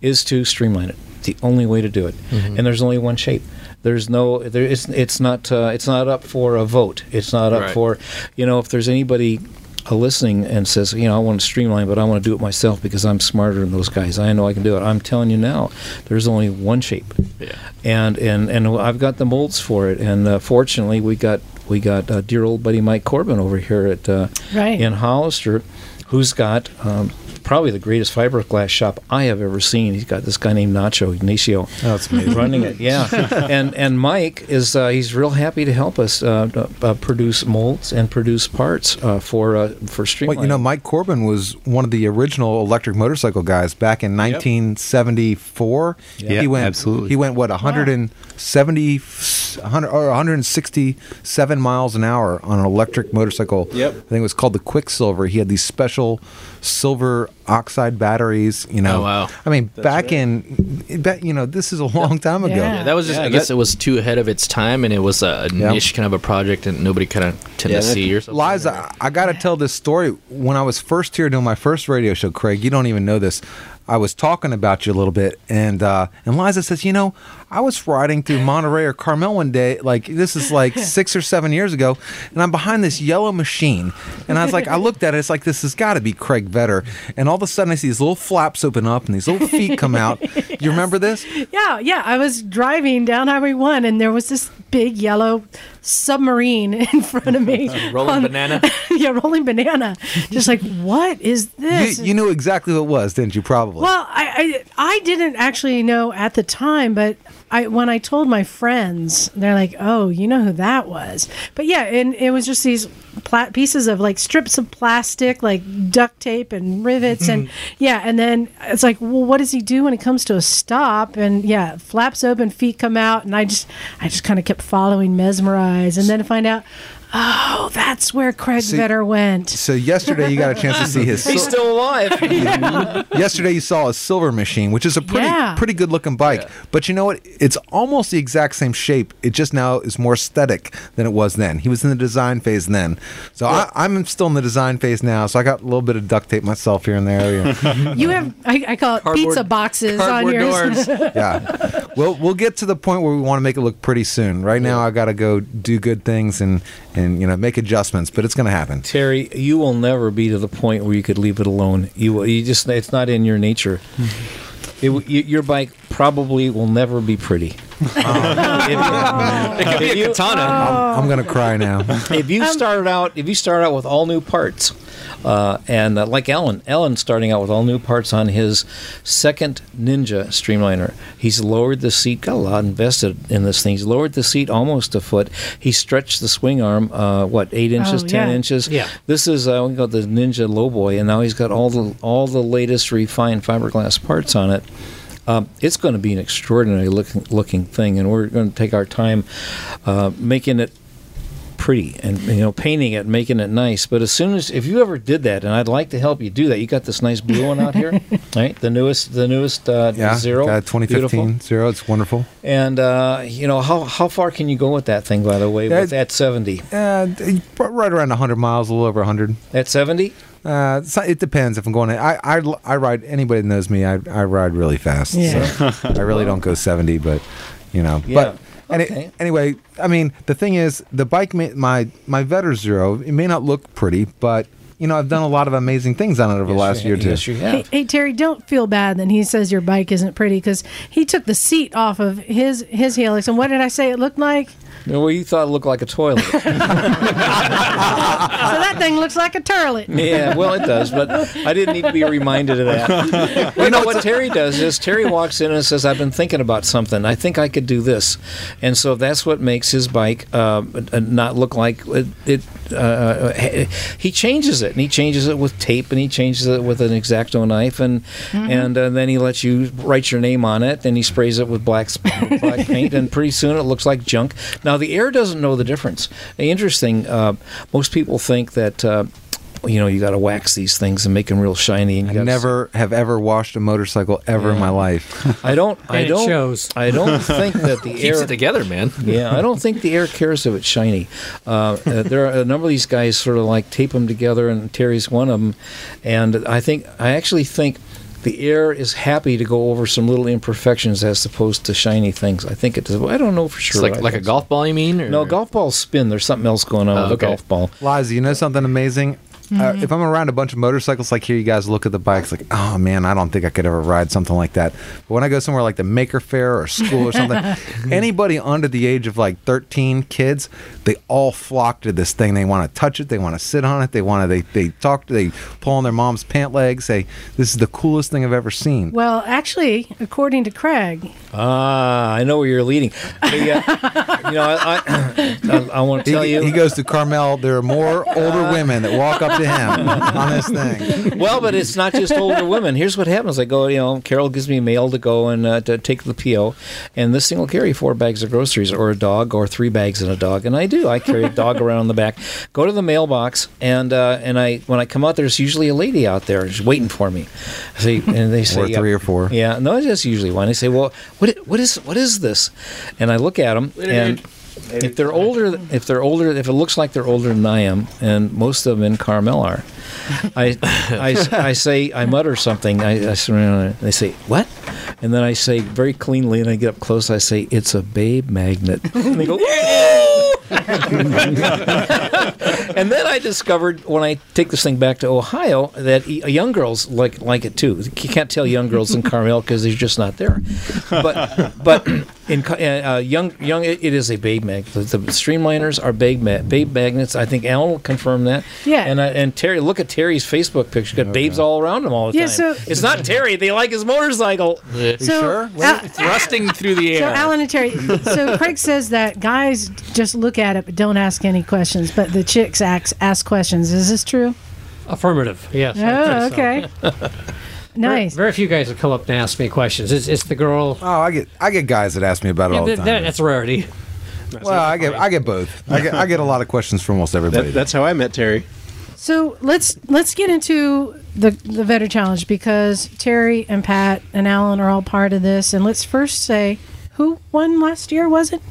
is to streamline it. The only way to do it, and there's only one shape. There's no, there, it's it's not uh, it's not up for a vote. It's not up
Right.
for, you know, if there's anybody listening and says, you know, I want to streamline, but I want to do it myself because I'm smarter than those guys. I know I can do it. I'm telling you now, there's only one shape,
Yeah.
and and and I've got the molds for it. And uh, fortunately, we got we got uh, dear old buddy Mike Corbin over here at uh,
Right.
in Hollister, who's got. Um, Probably the greatest fiberglass shop I have ever seen. He's got this guy named Nacho Ignacio
Oh, that's amazing.
running it. Yeah, and and Mike is uh, he's real happy to help us uh, uh, produce molds and produce parts uh, for uh, for streamlining.
Well, you know, Mike Corbin was one of the original electric motorcycle guys back in 1974.
Yeah,
he went
absolutely.
He went what 170, 100 or 167 miles an hour on an electric motorcycle.
Yep.
I think it was called the Quicksilver. He had these special silver oxide batteries. You know,
Oh, wow.
I mean, back in, you know, this is a long time ago.
Yeah.
Yeah, that was just.
Yeah,
I guess
that-
it was too ahead of its time, and it was a
Yeah.
niche kind of a project, and nobody kind of tend
Yeah,
to see or something.
Liza, I, I got to tell this story. When I was first here doing my first radio show, Craig, you don't even know this. I was talking about you a little bit, and uh, and Liza says, you know, I was riding through Monterey or Carmel one day, like this is like six or seven years ago, and I'm behind this yellow machine, and I was like, I looked at it, it's like this has got to be Craig Vetter, and all of a sudden I see these little flaps open up and these little feet come out. You remember this?
Yeah, yeah. I was driving down Highway One, and there was this big yellow submarine in front of me.
Rolling
on-
banana.
yeah, rolling banana. Just like, what is
You,
this?
you knew exactly what it was, didn't you? Probably.
Well, I, I I didn't actually know at the time, but I when I told my friends, they're like, "Oh, you know who that was?" But yeah, and it was just these pla- pieces of like strips of plastic, like duct tape and rivets, and yeah, and then it's like, well, what does he do when it comes to a stop? And yeah, flaps open, feet come out, and I just I just kind of kept following, mesmerized, and then find out. Oh, that's where Craig
See-
Vetter went.
so yesterday you got a chance to see his.
He's still alive.
yesterday you saw a silver machine, which is a pretty
Yeah.
pretty good looking bike. But you know what? It's almost the exact same shape. It just now is more aesthetic than it was then. He was in the design phase then. So I, I'm still in the design phase now. So I got a little bit of duct tape myself here and there. Yeah.
You have I, I call it
Cardboard-
pizza boxes on
cardboard
yours.
doors.
yeah. We'll we'll get to the point where we want to make it look pretty soon. Right now I got to go do good things and and you know make adjustments, but it's going to happen.
Terry, you will never be to the point where you could leave it alone. You will. You just. It's not in your nature. Mm-hmm. It, w- y- your bike probably will never be pretty.
It could be a katana.
I'm going to cry now.
if you started out, if you start out with all new parts, uh, and uh, like Alan, Alan starting out with all new parts on his second Ninja Streamliner, he's lowered the seat. Got a lot invested in this thing. He's lowered the seat almost a foot. He stretched the swing arm, uh, what eight inches,
Oh,
ten
yeah.
inches.
Yeah.
This is uh, we got the Ninja Lowboy, and now he's got all the all the latest refined fiberglass parts on it. Um, it's going to be an extraordinary looking looking thing, and we're going to take our time uh, making it pretty and you know painting it, making it nice. But as soon as if you ever did that, and I'd like to help you do that, you got this nice blue one out here, right? The newest, the newest uh,
Yeah.
zero,
Got a 2015
Beautiful.
zero. It's wonderful.
And uh, you know how how far can you go with that thing? By the way,
Yeah,
with that seventy,
Uh, right around 100 miles, a little over 100.
at seventy.
Uh, so it depends if I'm going. I I, I ride. Anybody that knows me, I, I ride really fast.
Yeah.
So I really don't go 70, but you know.
Yeah.
But any, anyway, I mean, the thing is, the bike, may, my my Vetter Zero, it may not look pretty, but you know, I've done a lot of amazing things on it over the last year or two.
Yes, you
Hey, hey Terry, don't feel bad that he says your bike isn't pretty because he took the seat off of his his Helix. And what did I say it looked like?
Well, you thought it looked like a toilet.
so that thing looks like a toilet.
Yeah, well, it does, but I didn't need to be reminded of that. you know what Terry does is Terry walks in and says, "I've been thinking about something. I think I could do this," and so that's what makes his bike uh, uh, not look like it. it uh, he changes it, and he changes it with tape, and he changes it with an exacto knife, and and uh, then he lets you write your name on it, and he sprays it with black black paint, and pretty soon it looks like junk. Now the air doesn't know the difference. Interesting. Uh, most people think that. Uh, you know, you got to wax these things and make them real shiny. And you
I
gotta-
never have ever washed a motorcycle ever in my life.
I don't. I don't.
shows.
I don't think that the
Keeps
air.
it together, man.
yeah, I don't think the air cares if it's shiny. Uh, uh, there are a number of these guys sort of like tape them together, and Terry's one of them. And I think I actually think the air is happy to go over some little imperfections as opposed to shiny things. I think it does. I don't know for
It's
sure.
like like a golf ball, you mean? Or?
No, golf balls spin. There's something else going on
Oh,
with
okay.
a golf ball.
Liza, you know something amazing? Uh, if I'm around a bunch of motorcycles like here, you guys look at the bikes like, oh man, I don't think I could ever ride something like that. But when I go somewhere like the Maker Faire or school or something, anybody under the age of like 13 kids, they all flock to this thing. They want to touch it, they want to sit on it, they want to, they, they talk, they pull on their mom's pant leg, say, this is the coolest thing I've ever seen.
Well, actually, according to Craig,
Ah, I know where you're leading. The, uh, you know, I, I, I, I want to
He,
tell you.
he goes to Carmel. There are more older women that walk up to him on this thing.
well, but it's not just older women. Here's what happens: I go, you know, Carol gives me mail to go and uh, to take the PO, and this thing will carry four bags of groceries, or a dog, or three bags and a dog, and I do. I carry a dog around in the back. Go to the mailbox, and uh, and I when I come out, there's usually a lady out there just waiting for me. I say, and they say,
Or three or four.
Yeah, no, it's just usually one. They say, well, what what is what is this? And I look at them, and if they're older, if they're older, if it looks like they're older than I am, and most of them in Carmel are, I, I, I say, I mutter something. I, I. They say, what? And then I say very cleanly, and I get up close. I say, it's a babe magnet. And they go, and then I discovered when I take this thing back to Ohio that uh, young girls like like it too. You can't tell young girls in Carmel because they're just not there. But but in uh, uh, young young it, it is a babe magnet. The, the streamliners are babe ma- babe magnets. I think Alan will confirm that.
Yeah.
And uh, and Terry, look at Terry's Facebook picture. Got babes all around him all the
Yeah,
time.
so-
it's not Terry. They like his motorcycle.
So,
sure?
Al-
Thrusting through the air. so.
Alan and Terry. So Craig says that guys just look at it but don't ask any questions, but the chicks ask ask questions. Is this true?
Affirmative. Yes. I'd
Oh,
say so.
okay. nice.
Very few guys have come up and asked me questions. It's, it's the girl.
Oh, I get I get guys that ask me about it
Yeah,
all the
that-
time.
that's a rarity.
well, I get I get both. I get I get a lot of questions from almost everybody.
That, that's how I met Terry.
So let's let's get into the the Vetter Challenge because Terry and Pat and Alan are all part of this. And let's first say who won last year. Was it?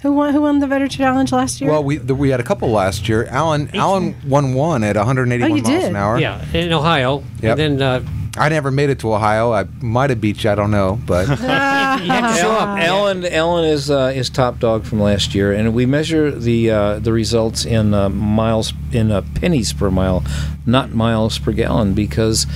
Who won? Who won the Vetter Challenge last year?
well, we the, we had a couple last year. Alan Alan won one at 181
Oh, you
miles
did?
an hour.
Yeah, in Ohio.
Yep.
And then uh,
I never made it to Ohio. I might have beat you. I don't know, but
you had to show up.
Alan Alan is uh, is top dog from last year, and we measure the uh, the results in uh, miles in uh, pennies per mile, not miles per gallon. Because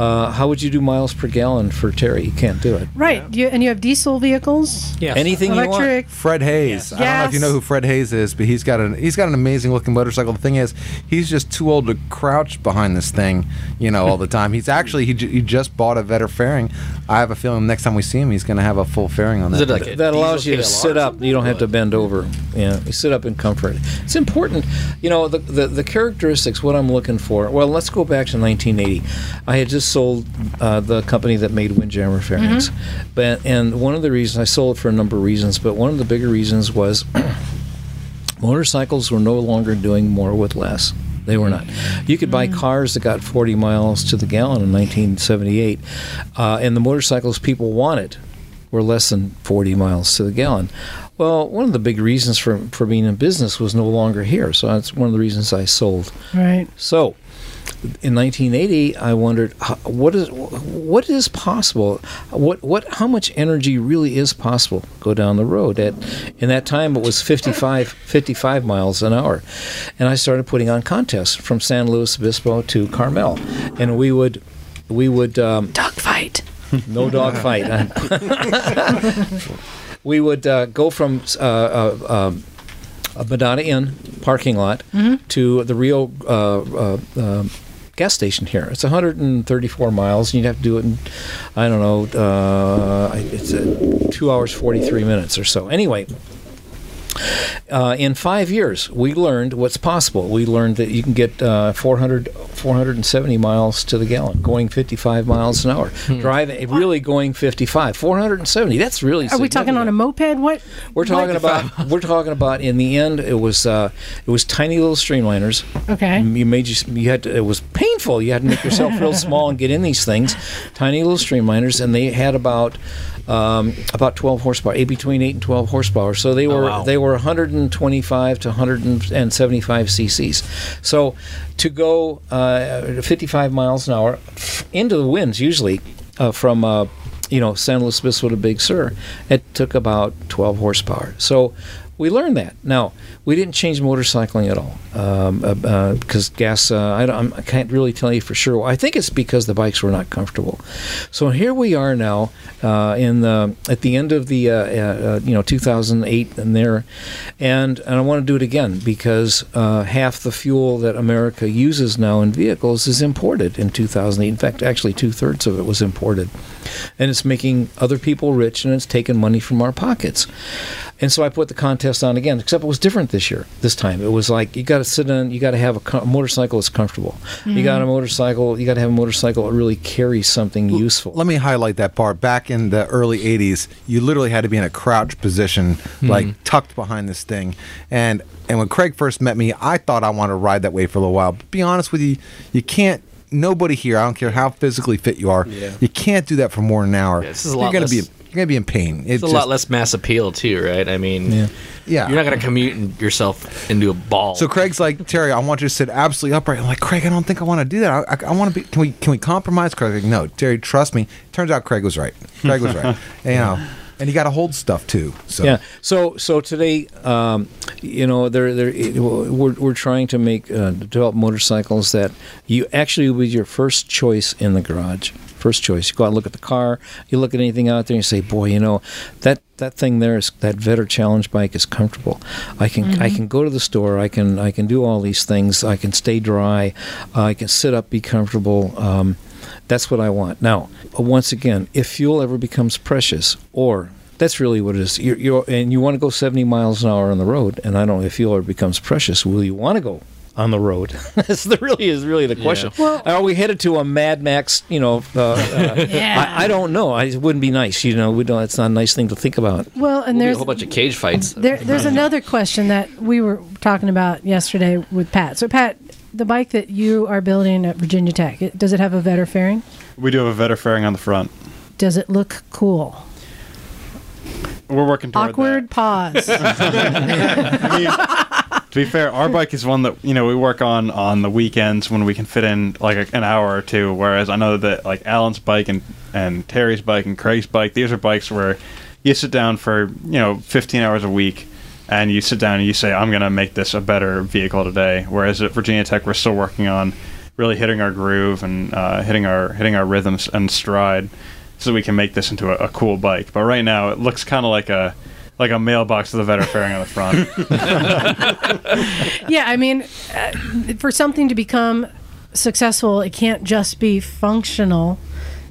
uh, how would you do miles per gallon for Terry? You can't do it.
right. You, and you have diesel vehicles,
Yes.
Anything you want.
electric.
Fred Hayes. I don't know if you know who Fred Hayes is, but he's got an he's got an amazing looking motorcycle. The thing is, he's just too old to crouch behind this thing, you know, all the time. He's actually he, ju- he just bought a Vetter fairing. I have a feeling next time we see him, he's going to have a full fairing on
Is
that.
it like
thing.
a
that allows you to sit up. You don't have to bend over. Yeah, you sit up in comfort. It's important. You know the, the the characteristics. What I'm looking for. Well, let's go back to 1980. I had just sold uh, the company that made Windjammer fairings, but and one of the reasons I sold it for a number of reasons, but one of the bigger reasons was motorcycles were no longer doing more with less. They were not. You could buy cars that got 40 miles to the gallon in 1978, uh, and the motorcycles people wanted were less than 40 miles to the gallon. Well, one of the big reasons for, for being in business was no longer here, so that's one of the reasons I sold.
Right.
So, in 1980, I wondered what is what is possible. What what how much energy really is possible go down the road? At in that time, it was 55 55 miles an hour, and I started putting on contests from San Luis Obispo to Carmel, and we would we would um,
Dogfight.
no dog fight. we would uh, go from uh, uh, um, a Madonna Inn parking lot to the Rio uh, uh, uh, gas station here. It's 134 miles, and you'd have to do it in, I don't know, uh, it's uh, two hours 43 minutes or so. Anyway. Uh, in five years, we learned what's possible. We learned that you can get uh, 400, 470 miles to the gallon, going 55 miles an hour. Driving, really going 55, 470. That's really.
Are we talking on a moped? What?
We're talking about. We're talking about. In the end, it was. Uh, it was tiny little streamliners.
Okay.
You made you. You had to. It was painful. You had to make yourself real small and get in these things. Tiny little streamliners, and they had about. Um, about 12 horsepower, eh, between 8 and 12 horsepower. So they were
wow.
they were 125 to 175 cc's. So to go uh, 55 miles an hour into the winds, usually uh, from uh, you know San Luis Obispo to Big Sur, it took about 12 horsepower. So we learned that. Now we didn't change motorcycling at all because gas. Uh, I, I can't really tell you for sure. I think it's because the bikes were not comfortable. So here we are now uh, in the at the end of the uh, uh, you know 2008 and there, and and I want to do it again because uh, half the fuel that America uses now in vehicles is imported in 2008. In fact, actually two thirds of it was imported, and it's making other people rich and it's taking money from our pockets. And so I put the contest on again, except it was different this year. This time it was like you got to sit in, you got to have a, co- motorcycle that's comfortable. You got a mm-hmm. motorcycle, you got to have a motorcycle that really carries something useful.
Let me highlight that part. Back in the early 80s, you literally had to be in a crouch position, hmm. like tucked behind this thing. And and when Craig first met me, I thought I wanted to ride that way for a little while. But be honest with you, you can't. Nobody here, I don't care how physically fit you are, you can't do that for more than an hour.
Yeah, this is a
you're
lot
gonna
less-
be you're gonna be in pain.
It's a lot less mass appeal too, right? I mean,
Yeah.
Yeah.
you're not going to commute yourself into a ball.
So Craig's like Terry, I want you to sit absolutely upright. I'm like Craig, I don't think I want to do that. I, I, I want to be. Can we can we compromise? Craig, like, no, Terry, trust me. Turns out Craig was right. Craig was right. And, you know, and you got to hold stuff too. So
Yeah. So so today, um, you know, they're, they're, it- we're we're trying to make uh, develop motorcycles that you actually will be your first choice in the garage. First choice. You go out and look at the car. You look at anything out there, and you say, "Boy, you know, that that thing there is that Vetter Challenge bike is comfortable. I can I can go to the store. I can I can do all these things. I can stay dry. I can sit up, be comfortable." Um, that's what I want. Now, uh, once again, if fuel ever becomes precious, or that's really what it is, you're, you're, and you want to go 70 miles an hour on the road, and I don't know if fuel ever becomes precious, will you want to go on the road? That's the, really is really the question.
Well-
Are we headed to a Mad Max? You know, uh, uh,
Yeah.
I, I don't know. I, it wouldn't be nice. You know, we don't. It's not a nice thing to think about.
Well, and
There's
there's
a whole bunch of cage fights.
There, there's another question that we were talking about yesterday with Pat. So, Pat, the bike that you are building at Virginia Tech, it, does it have a Vetter fairing?
We do have a Vetter fairing on the front.
Does it look cool?
We're working toward
Awkward pause.
that. To be fair, our bike is one that you know we work on on the weekends when we can fit in like a, an hour or two. Whereas I know that like Alan's bike and and Terry's bike and Craig's bike, these are bikes where you sit down for you know 15 hours a week and you sit down and you say I'm going to make this a better vehicle today. Whereas at Virginia Tech, we're still working on really hitting our groove and uh, hitting our hitting our rhythms and stride, so we can make this into a, a cool bike. But right now, it looks kind of like a like a mailbox with a Vetter fairing on the front.
yeah, I mean, uh, for something to become successful, it can't just be functional.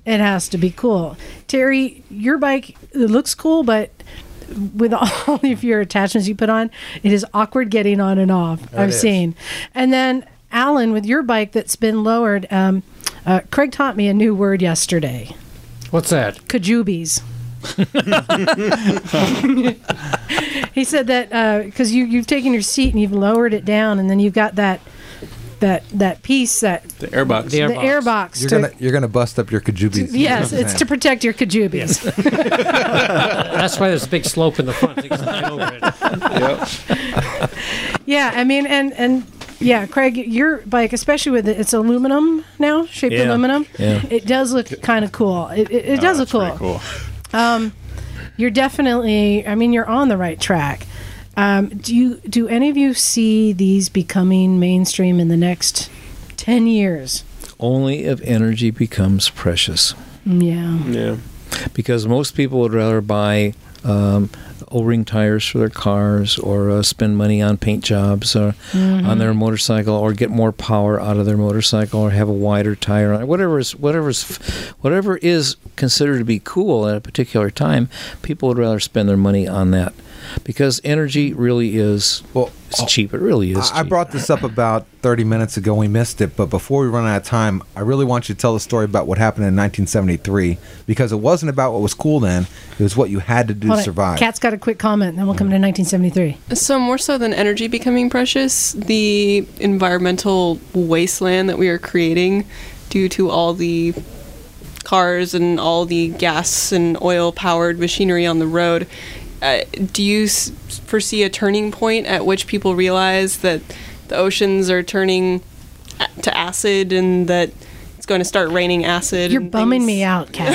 It has to be cool. Terry, your bike it looks cool, but with all of your attachments you put on, it is awkward getting on and off. I've
is.
seen. And then Alan, with your bike that's been lowered, um, uh, Craig taught me a new word yesterday:
What's that?
kajubies. he said that uh, because you you've taken your seat and you've lowered it down, and then you've got that that that piece that
The airbox.
The
the
airbox.
air
you're
to,
gonna you're gonna bust up your kajubi.
yes, it's to protect your kajubies.
That's why there's a big slope in the front. You can slide over it.
yeah, I mean, and and yeah, Craig, your bike, especially with it, it's aluminum now, shaped
Yeah,
aluminum.
yeah.
It does look kind of cool. It, it, it oh, does
Oh,
look
that's
cool.
Pretty cool.
You're definitely. I mean, you're on the right track. Um, do you do any of you see these becoming mainstream in the next ten years?
Only if energy becomes precious.
Yeah.
Yeah.
because most people would rather buy um, O-ring tires for their cars or uh, spend money on paint jobs uh, on their motorcycle or get more power out of their motorcycle or have a wider tire on it. Whatever is whatever is whatever is considered to be cool at a particular time, people would rather spend their money on that because energy really is
Well,
it's oh, cheap. It really is.
I I brought this up about 30 minutes ago. We missed it, but before we run out of time, I really want you to tell the story about what happened in 1973 because it wasn't about what was cool then; it was what you had to do
Hold
to
on.
survive.
Kat's got a quick comment, then we'll come to 1973.
So, more so than energy becoming precious, the environmental wasteland that we are creating due to all the cars and all the gas and oil powered machinery on the road. Uh, do you s- foresee a turning point at which people realize that the oceans are turning a- to acid and that it's going to start raining acid?
You're
and
bumming
things?
me out, Kat.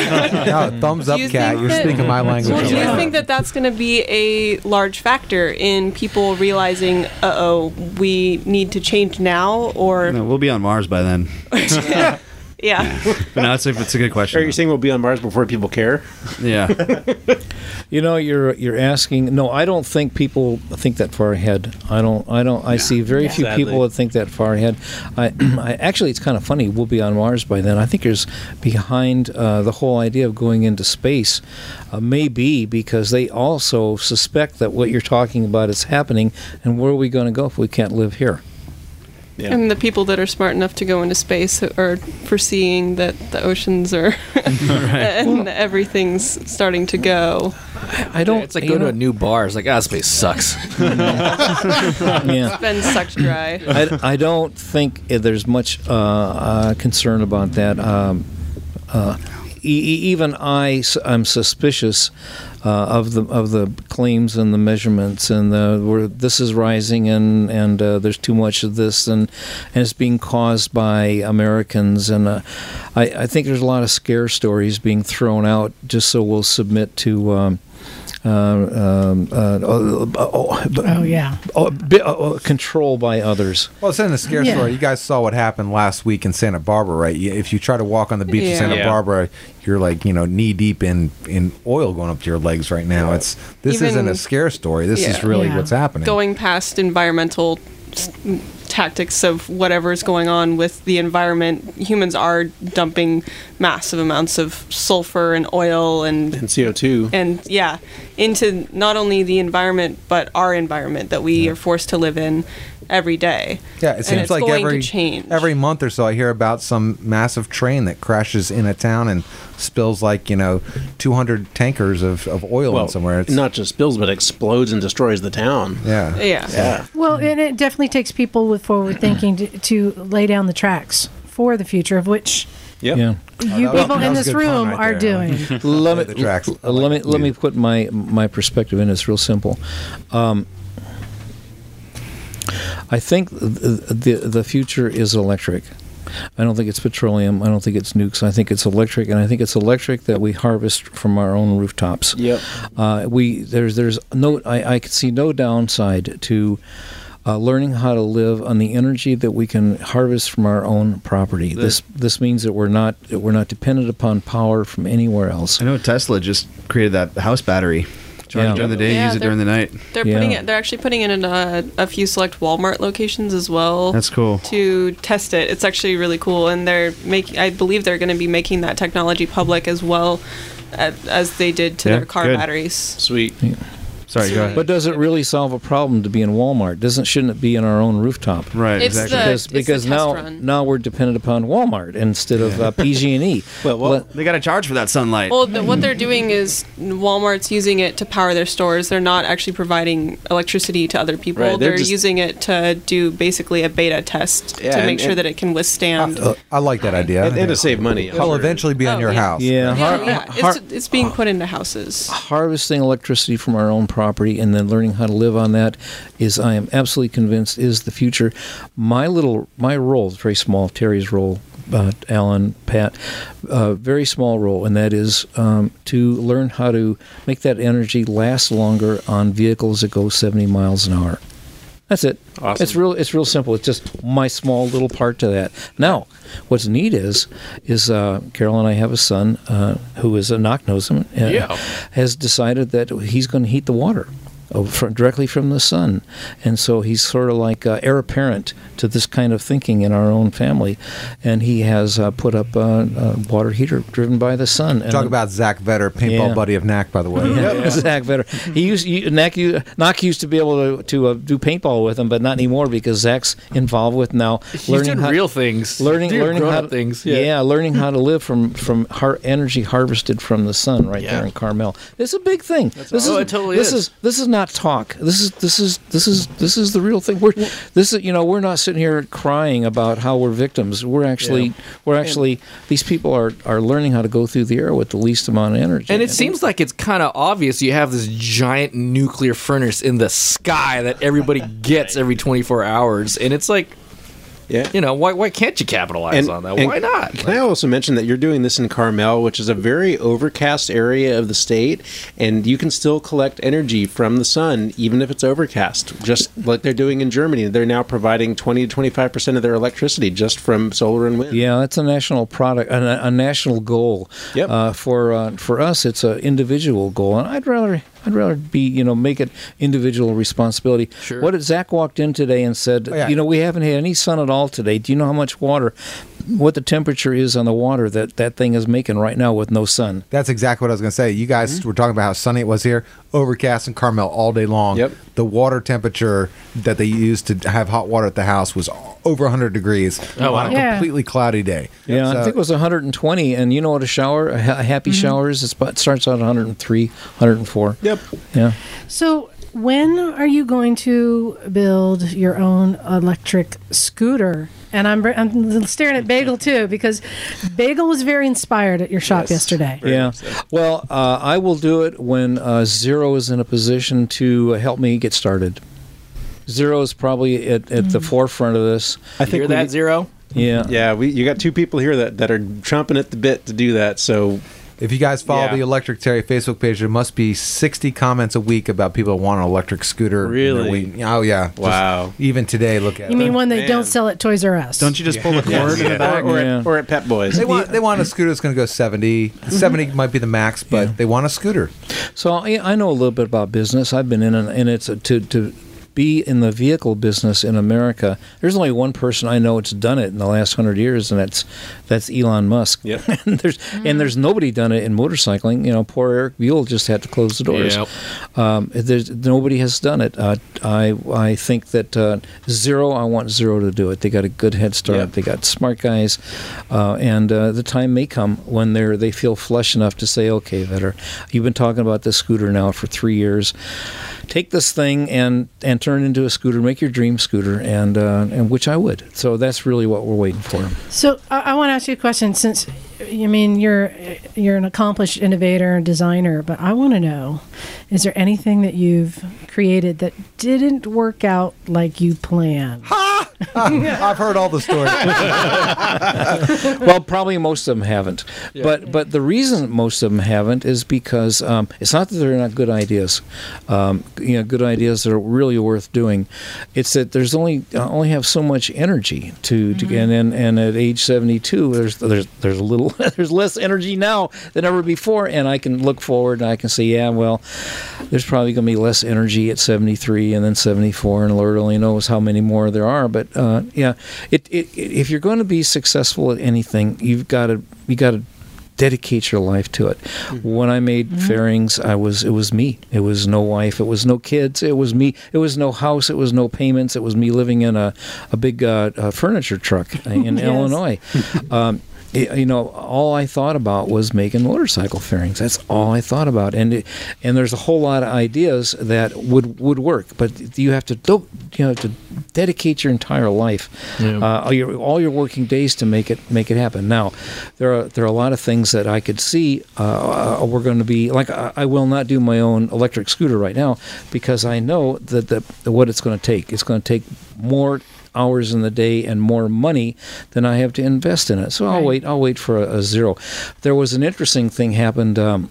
Yeah, thumbs up,
you
cat.
think
You're
that-
speaking my language.
Well, do you think that that's going to be a large factor in people realizing, uh oh, we need to change now? Or,
No, we'll be on Mars by then.
yeah.
But no, it's a, it's a good question.
Are you saying we'll be on Mars before people care?
yeah.
You know, you're you're asking. No, I don't think people think that far ahead. I don't. I don't. I see very few
Sadly.
people that think that far ahead. I, I actually, it's kind of funny. We'll be on Mars by then. I think there's behind uh, the whole idea of going into space, uh, may be because they also suspect that what you're talking about is happening, and where are we going to go if we can't live here?
Yeah.
And the people that are smart enough to go into space are foreseeing that the oceans are and everything's starting to go.
I don't.
It's like
you
going to a new bar. It's like, ah, space place sucks.
yeah.
Been sucked dry.
I, I don't think there's much uh, uh, concern about that. Um, uh, e- even I, s- I'm suspicious uh, of the of the claims and the measurements and the where this is rising and and uh, there's too much of this and and it's being caused by Americans and uh, I, I think there's a lot of scare stories being thrown out just so we'll submit to. Um, um, uh, oh, oh,
Oh yeah.
oh, oh, control by others.
Well, it's in the scare
Yeah.
story. You guys saw what happened last week in Santa Barbara, right? If you try to walk on the beach in
Yeah.
Santa
Yeah.
Barbara, you're like you know knee deep in in oil going up to your legs right now. It's this
Even-
isn't a scare story. This is really
Yeah.
what's happening.
going past environmental s- tactics of whatever is going on with the environment, humans are dumping massive amounts of sulfur and oil and
And CO2.
and yeah, into not only the environment but our environment that we are forced to live in every day.
Yeah, it seems
it's
like every every month or so, I hear about some massive train that crashes in a town and spills like you know 200 tankers of, of oil
Well,
in somewhere. It's,
not just spills, but explodes and destroys the town.
yeah,
yeah.
Yeah.
Well, and it definitely takes people with forward thinking to, to lay down the tracks for the future, of which
Yep.
Yeah.
you
that was-
people in this room
right
are
there,
doing.
let me
the tracks.
l- let me let me put my my perspective in. It's real simple. Um, I think the, the the future is electric. I don't think it's petroleum. I don't think it's nukes. I think it's electric, and I think it's electric that we harvest from our own rooftops.
Yep.
Uh, we there's there's no I, I can see no downside to uh, learning how to live on the energy that we can harvest from our own property. This this means that we're not that we're not dependent upon power from anywhere else.
I know Tesla just created that house battery. Charge
Yeah.
during the day,
Yeah,
use it during the night.
They're
Yeah.
putting it. They're actually putting it in a, a few select Walmart locations as well.
That's cool.
to test it. It's actually really cool, and they're making. I believe they're going to be making that technology public as well as, as they did to
Yeah,
their car
good.
batteries.
Sweet.
Sorry, go ahead.
But does it really solve a problem to be in Walmart? Doesn't shouldn't it be in our own rooftop?
right,
It's
exactly.
the-
Because
it's
because
the test
now
run.
now we're dependent upon Walmart instead of uh, PG&E.
Well, well,
Let-
they got to charge for that sunlight.
Well, the, what they're doing is Walmart's using it to power their stores. They're not actually providing electricity to other people.
Right, they're
they're
just-
using it to do basically a beta test
Yeah,
to
and-
make sure
and-
that it can withstand.
Uh, I like that idea.
and, and to save money. I'm
I'll
sure.
eventually be on
Oh,
your
yeah.
house.
yeah,
yeah,
har-
yeah.
har-
It's, it's being put into houses.
harvesting electricity from our own property and then learning how to live on that is I am absolutely convinced is the future. My little my role is very small. Terry's role, uh, Alan, Pat, uh, very small role, and that is um, to learn how to make that energy last longer on vehicles that go 70 miles an hour. That's it.
Awesome.
It's real. It's real simple. It's just my small little part to that. Now, what's neat is, is uh, Carol and I have a son uh, who is a Nak knows uh,
Yeah.
has decided that he's going to heat the water. Uh, fr directly from the sun, and so he's sort of like uh, heir apparent to this kind of thinking in our own family, and he has uh, put up a, a water heater driven by the sun. And
Talk about Zach Vetter, paintball
Yeah.
buddy of Nak, by the way.
yeah, Zach Vetter. He used you, Nak, you, Nak used to be able to to uh, do paintball with him, but not anymore because Zach's involved with now
He's
learning how,
real things.
learning
Doing
learning how to,
things.
Yeah. learning how to live from from har- energy harvested from the sun right
Yeah.
there in Carmel. It's a big thing. this
awesome.
is
Oh, it totally
this
is.
this is not talk. This is this is this is this is the real thing. We're this is you know we're not sitting here crying about how we're victims. We're actually we're actually these people are are learning how to go through the air with the least amount of energy.
And it seems like it's kind of obvious you have this giant nuclear furnace in the sky that everybody gets every 24 hours. And it's like,
Yeah.
you know, why, why can't you capitalize
And-
on that? Why not?
Can I also mention that you're doing this in Carmel, which is a very overcast area of the state, and you can still collect energy from the sun even if it's overcast, just like they're doing in Germany. They're now providing 20 to 25 percent of their electricity just from solar and wind.
Yeah, that's a national product, a, a national goal.
Yep.
Uh, for uh, for us, it's an individual goal, and I'd rather I'd rather be you know make it individual responsibility.
Sure.
What did Zach walked in today and said?
Oh, yeah.
You know, we haven't had any sun at all today. Do you know how much water? What the temperature is on the water that that thing is making right now with no sun?
That's exactly what I was going to say. You guys
Mm-hmm.
were talking about how sunny it was here, overcast in Carmel all day long.
Yep.
The water temperature that they used to have hot water at the house was over 100 degrees
Oh, wow.
on a
Yeah.
completely cloudy day.
Yeah, I think it was 120, and you know what a shower, a happy
Mm-hmm.
shower is? It's, about- it starts out 103, 104.
Yep.
Yeah.
So when are you going to build your own electric scooter? And I'm, I'm staring at Bagel too because Bagel was very inspired at your shop yesterday.
Yeah. Well, uh, I will do it when uh, Zero is in a position to help me get started. Zero is probably at, at the forefront of this.
I think
Hear that,
we-
Zero?
Yeah.
Yeah, we you got two people here that, that are chomping at the bit to do that. So
If you guys follow
Yeah.
the Electric Terry Facebook page, there must be 60 comments a week about people that want an electric scooter.
Really?
Oh, yeah. Just
Wow.
even today, look at
You
it.
mean one they
Man.
don't sell at Toys R Us?
Don't you just pull the cord in the
or,
back?
or,
Yeah.
at, or at Pep Boys.
They want, they want a scooter that's going to go 70. Mm-hmm. 70 might be the max, but they want a scooter.
So I, I know a little bit about business. I've been in, an, and it's a, to to be in the vehicle business in America. There's only one person I know that's done it in the last hundred years, and that's that's Elon Musk.
Yep.
and there's and there's nobody done it in motorcycling. You know, poor Eric Buell just had to close the doors.
Yep.
Um, there's nobody has done it. Uh, I I think that uh, zero. I want zero to do it. They got a good head start.
Yeah.
They got smart guys, uh, and uh, the time may come when they're they feel flush enough to say, okay, Vetter, you've been talking about this scooter now for three years. Take this thing and and turn into a scooter. Make your dream scooter, and uh, and which I would. So that's really what we're waiting for.
So I, I want to ask you a question. Since I mean you're you're an accomplished innovator and designer, but I want to know: is there anything that you've created that didn't work out like you planned? Ha!
I've heard all the stories.
well, probably most of them haven't. But but the reason most of them haven't is because um, it's not that they're not good ideas. Um, you know, good ideas that are really worth doing. It's that there's only I only have so much energy to, to and, and and at age 72, there's there's there's a little there's less energy now than ever before, and I can look forward and I can say, yeah, well, there's probably going to be less energy at 73 and then 74, and Lord only knows how many more there are. But uh, yeah, it, it, it if you're going to be successful at anything, you've got to you got to dedicate your life to it. When I made fairings, I was it was me. It was no wife. It was no kids. It was me. It was no house. It was no payments. It was me living in a a big uh, uh, furniture truck in
Yes.
Illinois. Um, it- you know, all I thought about was making motorcycle fairings. That's all I thought about, and it, and there's a whole lot of ideas that would would work, but you have to do, you have to dedicate your entire life,
Yeah.
uh, all your all your working days to make it make it happen. Now, there are there are a lot of things that I could see uh, uh, we're going to be like. I, I will not do my own electric scooter right now because I know that the, the what it's going to take. It's going to take more hours in the day and more money than I have to invest in it. So I'll
Right.
wait. I'll wait for a, a zero. There was an interesting thing happened. Um,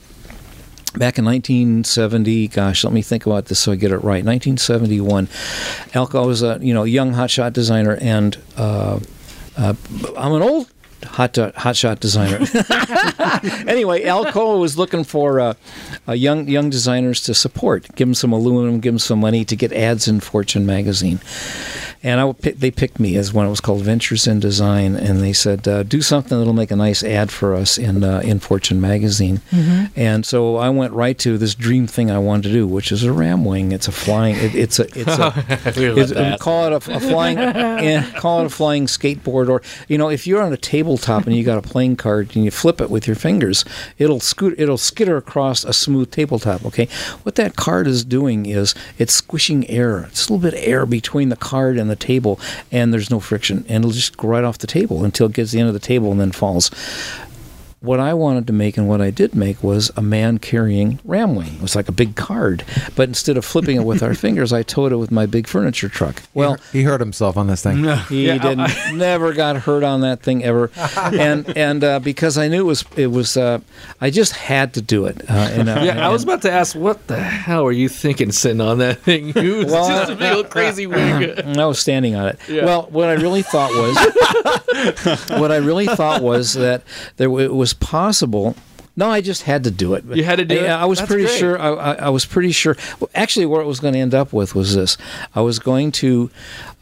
Back in 1970, gosh, let me think about this so I get it right. 1971, Alco was a you know young hotshot designer, and uh, uh, I'm an old hot hotshot designer. anyway, Alcoa was looking for uh, uh, young young designers to support, give them some aluminum, give them some money to get ads in Fortune magazine. And I pick, they picked me as one. It was called Ventures in Design, and they said, uh, "Do something that'll make a nice ad for us in uh, in Fortune magazine." And so I went right to this dream thing I wanted to do, which is a ram wing. It's a flying. It, it's a it's a it's,
that.
call it a, a flying yeah, call it a flying skateboard or you know if you're on a tabletop and you got a playing card and you flip it with your fingers it'll scoot it'll skitter across a smooth tabletop okay what that card is doing is it's squishing air it's a little bit of air between the card and the table and there's no friction and it'll just go right off the table until it gets to the end of the table and then falls what I wanted to make and what I did make was a man carrying ram wing. It was like a big card, but instead of flipping it with our fingers, I towed it with my big furniture truck. Well,
he hurt himself on this thing.
No, he didn't never got hurt on that thing ever, and and uh, because I knew it was it was uh, I just had to do it. Uh, and, uh,
Yeah, I was about to ask, what the hell are you thinking sitting on that thing? It was
Well,
just a big old crazy wing.
I was standing on it.
Yeah.
Well, what I really thought was, what I really thought was that there it was possible. No, I just had to do it.
You had to do
I,
it?
I was
That's
pretty
great.
sure. I, I, I was pretty sure. Well, actually, where it was going to end up with was this: I was going to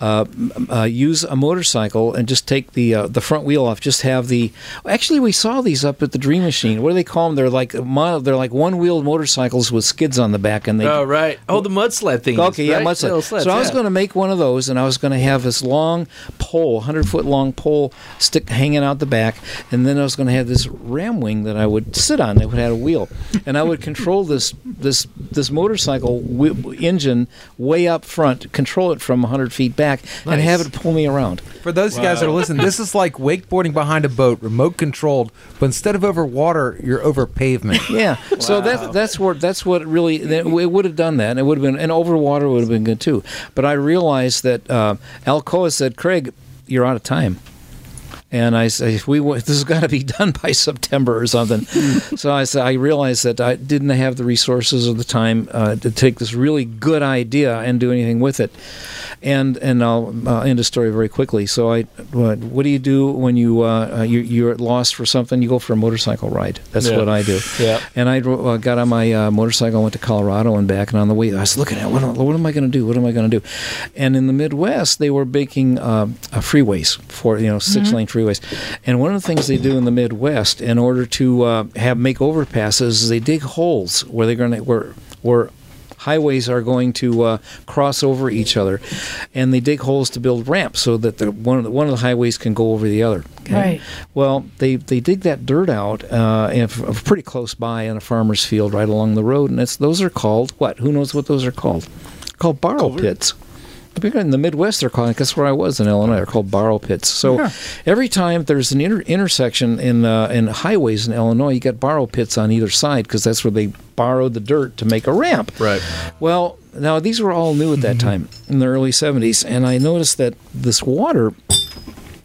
uh, uh, use a motorcycle and just take the uh, the front wheel off. Just have the. Actually, we saw these up at the Dream Machine. What do they call them? They're like mo- they're like one wheeled motorcycles with skids on the back, and they
Oh, right. Oh, the mud sled thing.
Okay, yeah,
right?
mud sled.
Sleds,
so I was going to make one of those, and I was going to have this long pole, hundred foot long pole, stick hanging out the back, and then I was going to have this ram wing that I would sit on that would have a wheel, and I would control this this this motorcycle w- engine way up front, control it from 100 feet back, and
Nice.
have it pull me around.
For those guys that are listening, this is like wakeboarding behind a boat, remote controlled, but instead of over water, you're over pavement.
Yeah. So that's that's what that's what really that- it would have done that. And it would have been and over water would have been good too. But I realized that uh, Alcoa said, "Craig, you're out of time." And I said, if we this has got to be done by September or something. so I said, I realized that I didn't have the resources or the time uh, to take this really good idea and do anything with it. And and I'll uh, end the story very quickly. So I, what, what do you do when you uh, uh, you you're at lost for something? You go for a motorcycle ride. That's
Yeah.
what I do.
Yeah.
And I uh, got on my uh, motorcycle, went to Colorado and back, and on the way, I was looking at what, am- what am I going to do? What am I going to do? And in the Midwest, they were making uh, uh, freeways for you know 6 lane freeways. And one of the things they do in the Midwest, in order to uh, have make overpasses, is they dig holes where they're going to where where highways are going to uh, cross over each other, and they dig holes to build ramps so that the one of the, one of the highways can go over the other. okay?
Right.
Well, they, they dig that dirt out uh, if, if pretty close by in a farmer's field right along the road, and it's those are called what? Who knows what those are called? Called borrow pits. In the Midwest, they're called. Guess where I was in Illinois? They're called borrow pits. So
Huh.
every time there's an inter- intersection in uh, in highways in Illinois, you got borrow pits on either side because that's where they borrowed the dirt to make a ramp.
Right.
Well, now these were all new at that time in the early 70s, and I noticed that this water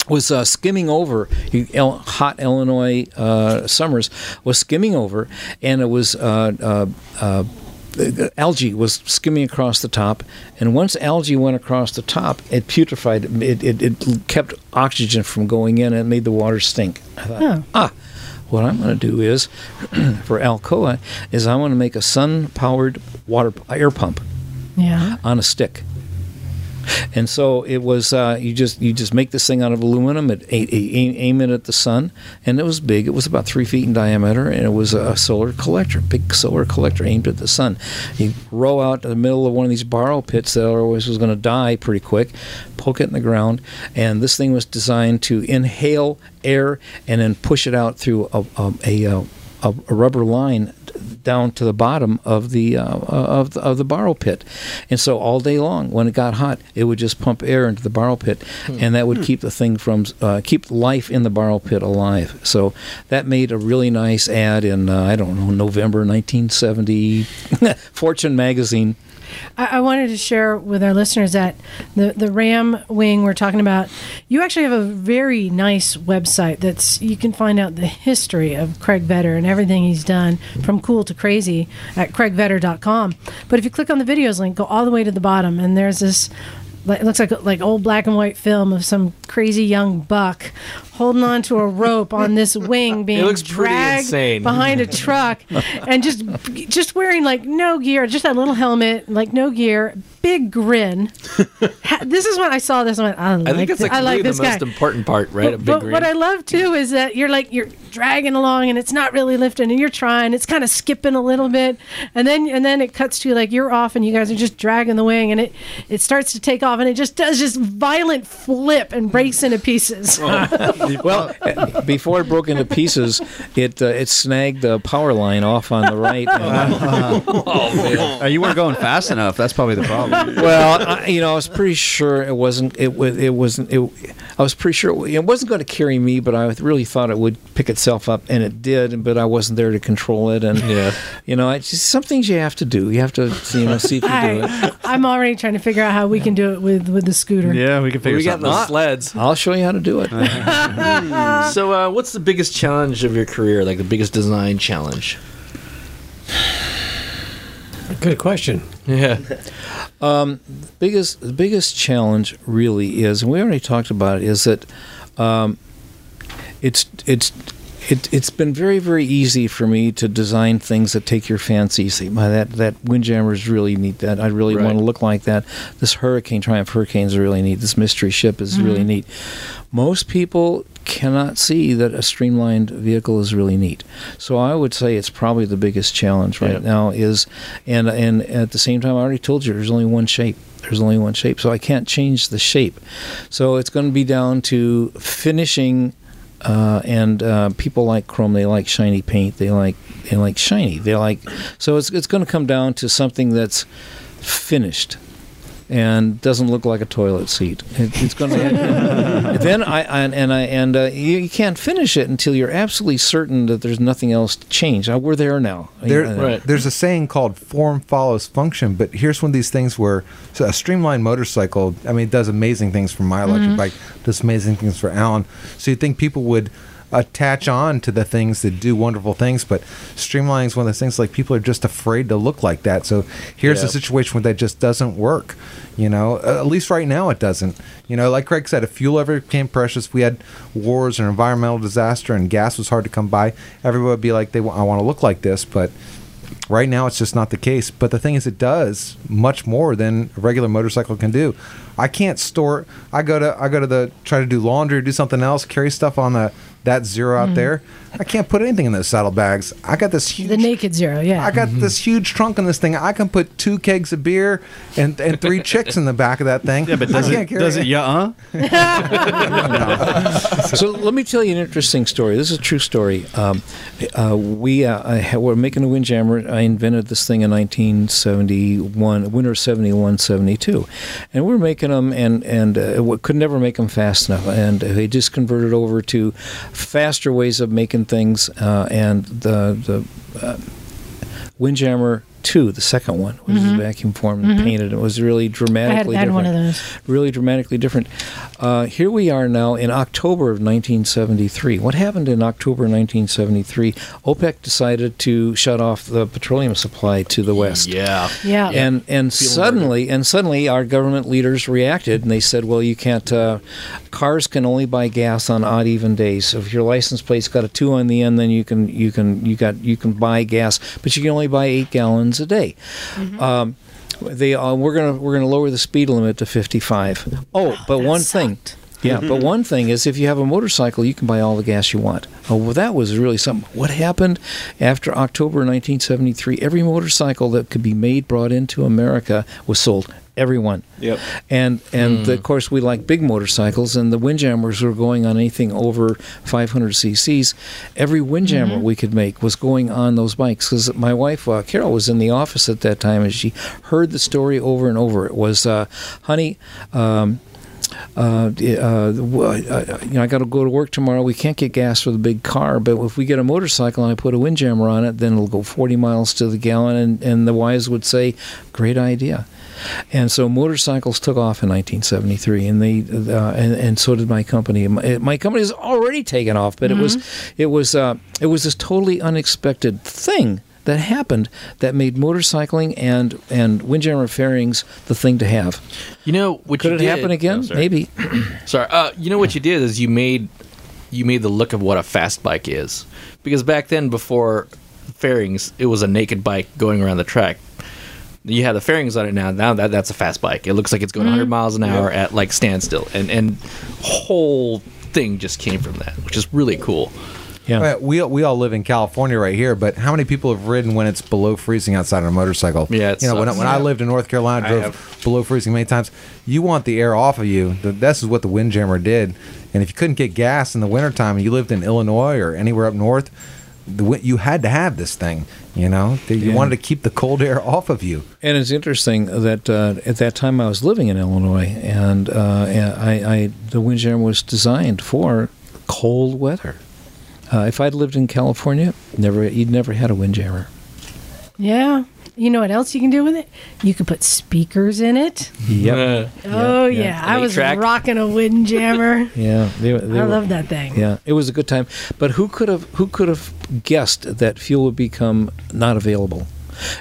was uh, skimming over you- El- hot Illinois uh, summers was skimming over, and it was uh, uh, uh, algae was skimming across the top, and once algae went across the top, it putrefied. It, it, it kept oxygen from going in, and it made the water stink. I thought,
Oh.
ah, what I'm going to do is, for Alcoa, is I want to make a sun-powered water air pump
Yeah.
on a stick. And so it was. Uh, you just you just make this thing out of aluminum. It aim, it at the sun, and it was big. It was about three feet in diameter, and it was a solar collector, big solar collector aimed at the sun. You row out to the middle of one of these borrow pits that always was going to die pretty quick, poke it in the ground, and this thing was designed to inhale air and then push it out through a a, a, uh, a, a rubber line down to the bottom of the uh, of the, of the borrow pit, and so all day long, when it got hot, it would just pump air into the borrow pit, and that would keep the thing from uh, keep life in the borrow pit alive. So that made a really nice ad in uh, I don't know November 1970, Fortune magazine.
I, I wanted to share with our listeners that the the Ram wing we're talking about, you actually have a very nice website that's you can find out the history of Craig Vetter and everything he's done from cool to crazy at craigvetter.com. But if you click on the videos link, go all the way to the bottom, and there's this. It looks like like old black and white film of some crazy young buck holding on to a rope on this wing being
looks
dragged
insane.
behind a truck and just just wearing like no gear, just that little helmet, like no gear, big grin. This is when I saw this. I went, I like,
think it's like,
I like
really
this
the
guy.
most important part, right? A big
But
grin.
what I love too is that you're like you're dragging along and it's not really lifting and you're trying. It's kind of skipping a little bit, and then and then it cuts to like you're off and you guys are just dragging the wing and it it starts to take off and it just does this violent flip and breaks into pieces.
Oh. Well, before it broke into pieces, it uh, it snagged the power line off on the right.
Uh, you weren't going fast enough. That's probably the problem.
well, I, you know, I was pretty sure it wasn't. It was. It wasn't. It, I was pretty sure it, it wasn't going to carry me, but I really thought it would pick itself up, and it did. But I wasn't there to control it, and
Yeah.
you know, it's just some things you have to do. You have to, you know, see if you do it.
I, I'm already trying to figure out how we can do it with with the scooter.
Yeah, we can figure
we got
something
those sleds.
I'll show you how to do it.
So, uh, what's the biggest challenge of your career? Like the biggest design challenge?
Good question.
Yeah.
Um, biggest the biggest challenge really is, and we already talked about it, is that um, it's it's it, it's been very very easy for me to design things that take your fancy. See, my, that that windjammer is really neat. That I really
Right.
want to look like that. This hurricane Triumph Hurricane is really neat. This mystery ship is really mm-hmm. neat. Most people cannot see that a streamlined vehicle is really neat. So I would say it's probably the biggest challenge right
Yeah.
now is and and at the same time I already told you there's only one shape. There's only one shape. So I can't change the shape. So it's going to be down to finishing uh, and uh, people like chrome. They like shiny paint. They like they like shiny. They like so it's it's going to come down to something that's finished and doesn't look like a toilet seat. It, it's going to. then I and, and I and uh, you, you can't finish it until you're absolutely certain that there's nothing else to change. Uh, we're there now.
There,
Uh,
There's a saying called form follows function, but here's one of these things where so a streamlined motorcycle, I mean, it does amazing things for my electric
Mhm.
bike, does amazing things for Alan. So you think people would attach on to the things that do wonderful things, but streamlining is one of those things like people are just afraid to look like that. So here's
Yeah.
a situation where that just doesn't work. You know, at least right now it doesn't. You know, like Craig said, if fuel ever became precious, we had wars or environmental disaster and gas was hard to come by, everybody would be like, they, I want to look like this, but right now it's just not the case but the thing is it does much more than a regular motorcycle can do i can't store i go to i go to the try to do laundry or do something else carry stuff on the that zero out
Mhm.
there i can't put anything in those saddlebags i got this huge
The naked zero, yeah.
I got this huge trunk in this thing. I can put two kegs of beer and, and three chicks in the back of that thing.
Yeah, but does
can't
it
carry
does it yeah
so let me tell you an interesting story. This is a true story. Um, uh, we uh, I were making a windjammer. I invented this thing in 1971, winter 71, 72, and we were making them and and uh, we could never make them fast enough. And they just converted over to faster ways of making things. Uh, and the the uh, windjammer. Two, the second one, which
Mhm.
is vacuum formed and
Mhm.
painted. It was really
I had,
dramatically
had
different
one of those.
really dramatically different. Uh, here we are now in October of 1973. What happened in October 1973? OPEC decided to shut off the petroleum supply to the West.
Yeah.
Yeah.
And and
Feeling
suddenly and suddenly our government leaders reacted and they said, well, you can't. Uh, cars can only buy gas on odd even days. So if your license plate's got a two on the end, then you can you can you got you can buy gas, but you can only buy eight gallons a day. Um, they uh, we're gonna we're gonna lower the speed limit to 55. Oh, but one thing. Yeah, but one thing is if you have a motorcycle, you can buy all the gas you want. Oh, well, that was really something. What happened after October 1973? Every motorcycle that could be made, brought into America, was sold. Everyone.
Yep.
And and
Mm.
of course we like big motorcycles, and the windjammers were going on anything over 500 cc's. Every windjammer
Mhm.
we could make was going on those bikes because my wife uh, Carol was in the office at that time, and she heard the story over and over. It was, uh, honey. Um, uh, uh, uh, you know, I got to go to work tomorrow. We can't get gas for the big car, but if we get a motorcycle and I put a windjammer on it, then it'll go 40 miles to the gallon. And, and the wives would say, "Great idea." And so motorcycles took off in 1973, and they uh, and, and so did my company. My, my company has already taken off, but it was it was uh, it was this totally unexpected thing that happened that made motorcycling and and windjammer fairings the thing to have.
You know, what
could
you
it
did-
happen again?
Oh, sorry.
Maybe.
Sorry. Uh, you know what you did is you made you made the look of what a fast bike is, because back then before fairings, it was a naked bike going around the track. You have the fairings on it now. Now that that's a fast bike. It looks like it's going
Mhm.
100 miles an hour
Yeah.
at like standstill, and and whole thing just came from that, which is really cool.
Yeah.
Right, we we all live in California right here, but how many people have ridden when it's below freezing outside on a motorcycle?
Yeah, it
you know when, I-
sucks.
when I
Yeah.
lived in North Carolina,
I
drove
have.
below freezing many times. You want the air off of you. Th- This is what the Windjammer did. And if you couldn't get gas in the wintertime and you lived in Illinois or anywhere up north, the, you had to have this thing. You know, you
Yeah.
wanted to keep the cold air off of you.
And it's interesting that uh, at that time I was living in Illinois, and, uh, and I, I the windjammer was designed for cold weather. Uh, if I'd lived in California, never you'd never had a windjammer.
Yeah. You know what else you can do with it? You can put speakers in it.
Yep.
Oh yeah, I was
eight-track.
rocking a windjammer.
Yeah, they, they
I
were-
love that thing.
Yeah, it was a good time. But who could have who could have guessed that fuel would become not available,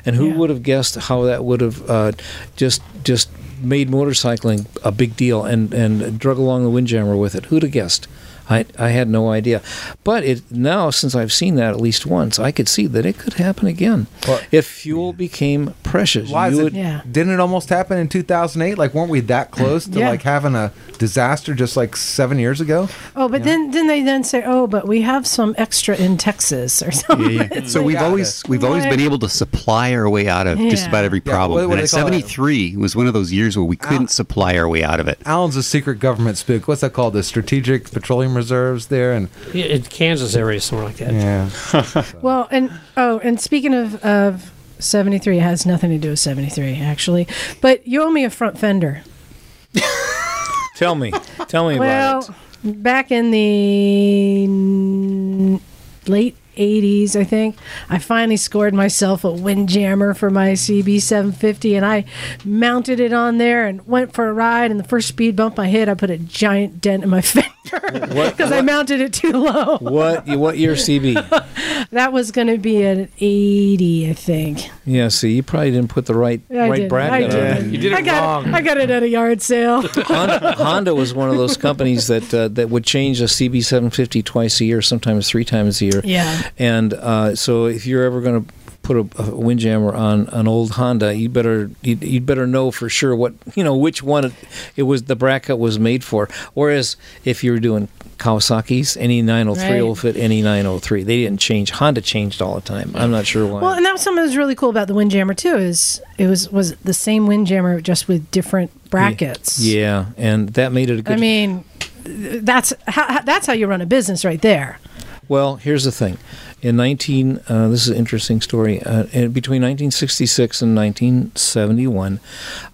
and who would have guessed how that would have uh, just just made motorcycling a big deal and and drug along the windjammer with it? Who'd have guessed? I, I had no idea, but it now since I've seen that at least once, I could see that it could happen again if fuel became precious.
Why is
You
it,
would-
Yeah.
Didn't it almost happen in 2008? Like, weren't we that close to
Yeah.
like having a disaster just like seven years ago?
Oh, but then then they then say, oh, but we have some extra in Texas or something.
Yeah, yeah. So
like,
we've always we've always been able to supply our way out of just about every
Yeah,
problem.
what- what
and at
they call it?
73 was one of those years where we couldn't supply our way out of it.
Alan's a secret government spook. What's that called? The strategic petroleum reserves there, and
Yeah, in Kansas area, somewhere like that.
yeah.
Well, and oh, and speaking of of seventy three, it has nothing to do with seventy three actually. But you owe me a front fender.
Tell me, tell me
well,
about it.
back in the late 80s, I think, I finally scored myself a windjammer for my CB750 and I mounted it on there and went for a ride. And the first speed bump I hit, I put a giant dent in my fender
What,
because I mounted it too low.
what, what year CB?
That was going to be an 80, I think.
Yeah, see, you probably didn't put the right
I
right
did.
bracket
I
on
did.
it.
You did it
I got
wrong.
It, I got it at a yard sale.
Honda, Honda was one of those companies that uh, that would change a CB750 twice a year, sometimes three times a year.
Yeah.
And uh, so, if you're ever going to put a, a windjammer on an old Honda, you better you'd, you'd better know for sure what you know which one it, it was the bracket was made for. Whereas if you're doing Kawasaki's, any 903
Right.
will fit any 903. They didn't change. Honda changed all the time. I'm not sure why.
Well, and that was something that was really cool about the Windjammer too. Is it was was the same Windjammer just with different brackets.
yeah, and that made it a good.
I mean, that's how that's how you run a business right there.
Well, here's the thing. In 19, uh, this is an interesting story. Uh, in, between 1966 and 1971,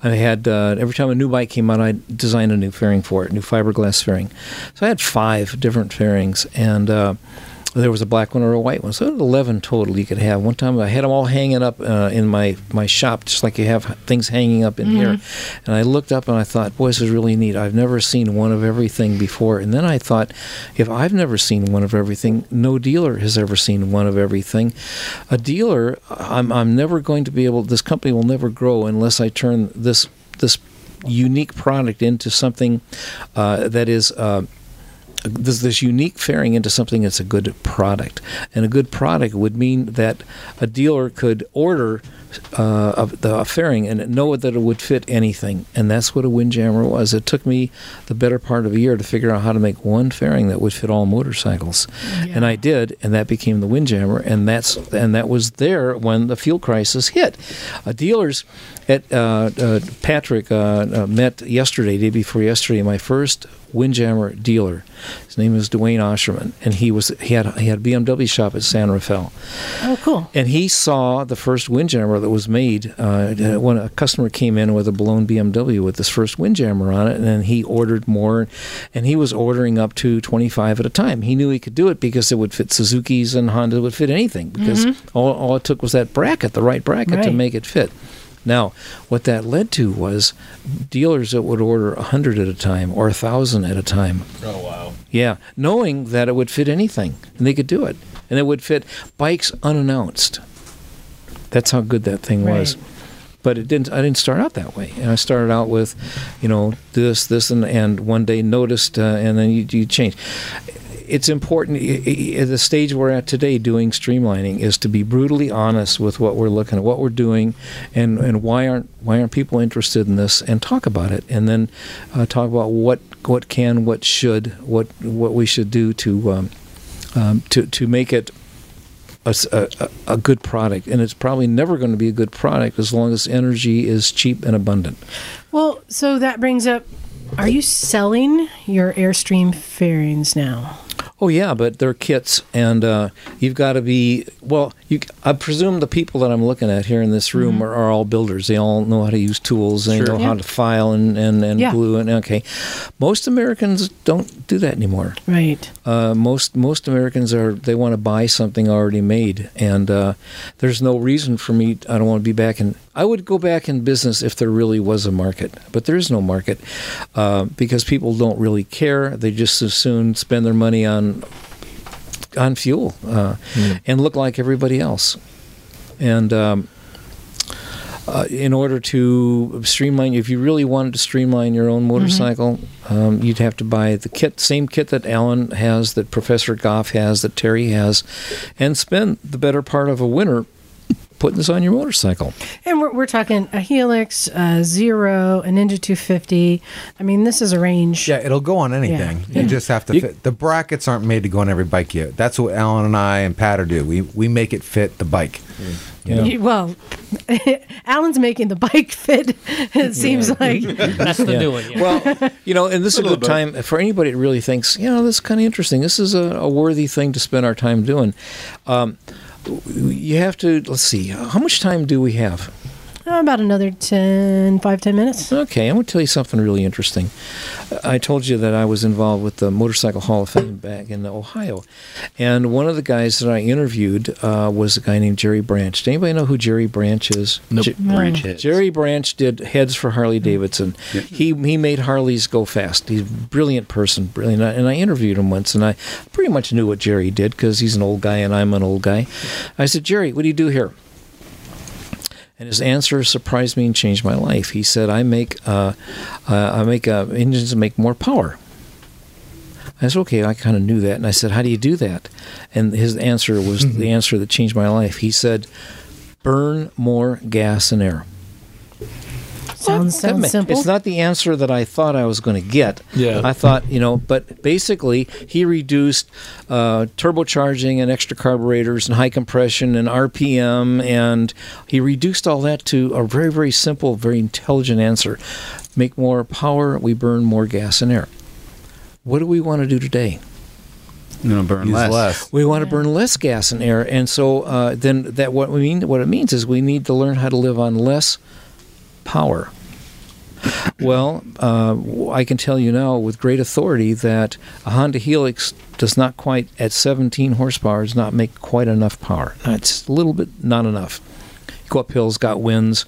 I had uh, every time a new bike came out, I designed a new fairing for it, new fiberglass fairing. So I had five different fairings, and uh, there was a black one or a white one. So 11 total you could have. One time I had them all hanging up uh, in my, my shop, just like you have things hanging up in here. And I looked up and I thought, boy, this is really neat. I've never seen one of everything before. And then I thought, if I've never seen one of everything, no dealer has ever seen one of everything. A dealer, I'm, I'm never going to be able, this company will never grow unless I turn this, this unique product into something uh, that is. Uh, this, this unique fairing into something that's a good product. And a good product would mean that a dealer could order uh, a, the a fairing and know that it would fit anything. And that's what a windjammer was. It took me the better part of a year to figure out how to make one fairing that would fit all motorcycles. And I did, and that became the windjammer. And that's and that was there when the fuel crisis hit. Uh, dealers at uh, uh, Patrick uh, uh, met yesterday, day before yesterday, my first windjammer dealer. His name is Dwayne Osherman, and he was he had he had a BMW shop at San Rafael,
Oh, cool.
and he saw the first windjammer that was made uh, when a customer came in with a blown BMW with this first windjammer on it, and then he ordered more, and he was ordering up to 25 at a time. He knew he could do it because it would fit Suzuki's and Honda would fit anything because all, all it took was that bracket, the right bracket, to make it fit. Now, what that led to was dealers that would order 100 at a time or 1,000 at a time.
Oh wow.
Yeah, knowing that it would fit anything and they could do it. And it would fit bikes unannounced. That's how good that thing was. But it didn't I didn't start out that way. And I started out with, you know, this, this and and one day noticed uh, and then you, you change. It's important at the stage we're at today doing streamlining is to be brutally honest with what we're looking at, what we're doing and and why aren't why aren't people interested in this and talk about it and then uh, talk about what what can what should what what we should do to um, um, to to make it a a good product and it's probably never going to be a good product as long as energy is cheap and abundant
Well, so that brings up are you selling your Airstream fairings now?
Oh yeah, but they're kits, and uh, you've got to be well. You, I presume the people that I'm looking at here in this room are, are all builders. They all know how to use tools. They know how to file and and, and
Yeah.
glue. And okay, most Americans don't do that anymore.
Right.
Uh, most most Americans are they want to buy something already made, and uh, there's no reason for me. I don't want to be back in. I would go back in business if there really was a market, but there is no market uh, because people don't really care. They just as soon spend their money on on fuel uh, and look like everybody else. And um, uh, in order to streamline, if you really wanted to streamline your own motorcycle, um, you'd have to buy the kit, same kit that Alan has, that Professor Goff has, that Terry has, and spend the better part of a winter putting this on your motorcycle.
And we're, we're talking a Helix, a Zero, a Ninja 250. I mean, this is a range.
Yeah, it'll go on anything.
Yeah.
You just have to
You-
fit. The brackets aren't made to go on every bike yet. That's what Alan and I and Patter do. We we make it fit the bike. You know?
Well, Alan's making the bike fit. It seems like
That's the
Yeah.
new one. Yeah.
Well, you know, and this is a good
bit.
time for anybody that really thinks, you know, this is kind of interesting. This is a, a worthy thing to spend our time doing. Um, you have to, let's see, how much time do we have?
Oh, about another 10, 5, 10 minutes.
Okay, I'm going to tell you something really interesting. I told you that I was involved with the Motorcycle Hall of Fame back in Ohio. And one of the guys that I interviewed uh, was a guy named Jerry Branch. Does anybody know who Jerry Branch is?
Nope.
Je-
Branch heads.
Jerry Branch did heads for Harley Davidson. He he made Harleys go fast. He's a brilliant person, brilliant. And I interviewed him once, and I pretty much knew what Jerry did because he's an old guy and I'm an old guy. I said, Jerry, what do you do here? And his answer surprised me and changed my life. He said, "I make uh, uh, I make uh, engines make more power." I said, "Okay, I kind of knew that." And I said, "How do you do that?" And his answer was the answer that changed my life. He said, "Burn more gas and air."
Sounds,
That ma-
sounds simple.
It's not the answer that I thought I was going to get.
Yeah.
I thought, you know, but basically he reduced uh, turbocharging and extra carburetors and high compression and RPM, and he reduced all that to a very, very simple, very intelligent answer: make more power, we burn more gas and air. What do we want to do today?
No, burn less.
less.
We want to burn less gas and air, and so uh, then that what we mean what it means is we need to learn how to live on less power. Well, uh, I can tell you now with great authority that a Honda Helix does not quite at 17 horsepower does not make quite enough power. It's a little bit not enough. Go up hills, got winds.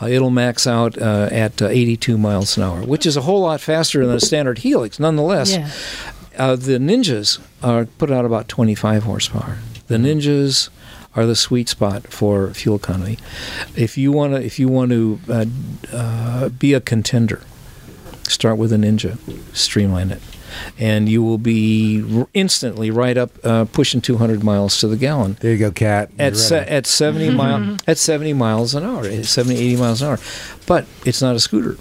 Uh, it'll max out uh, at uh, 82 miles an hour, which is a whole lot faster than a standard Helix. Nonetheless,
yeah.
uh, the Ninjas are put out about 25 horsepower. The Ninjas are the sweet spot for fuel economy. If you want to, if you want to uh, uh, be a contender, start with a Ninja, streamline it, and you will be r- instantly right up uh, pushing 200 miles to the gallon
There you go, Kat.
at se- at 70 mile at 70 miles an hour, eh, 70 80 miles an hour. But it's not a scooter.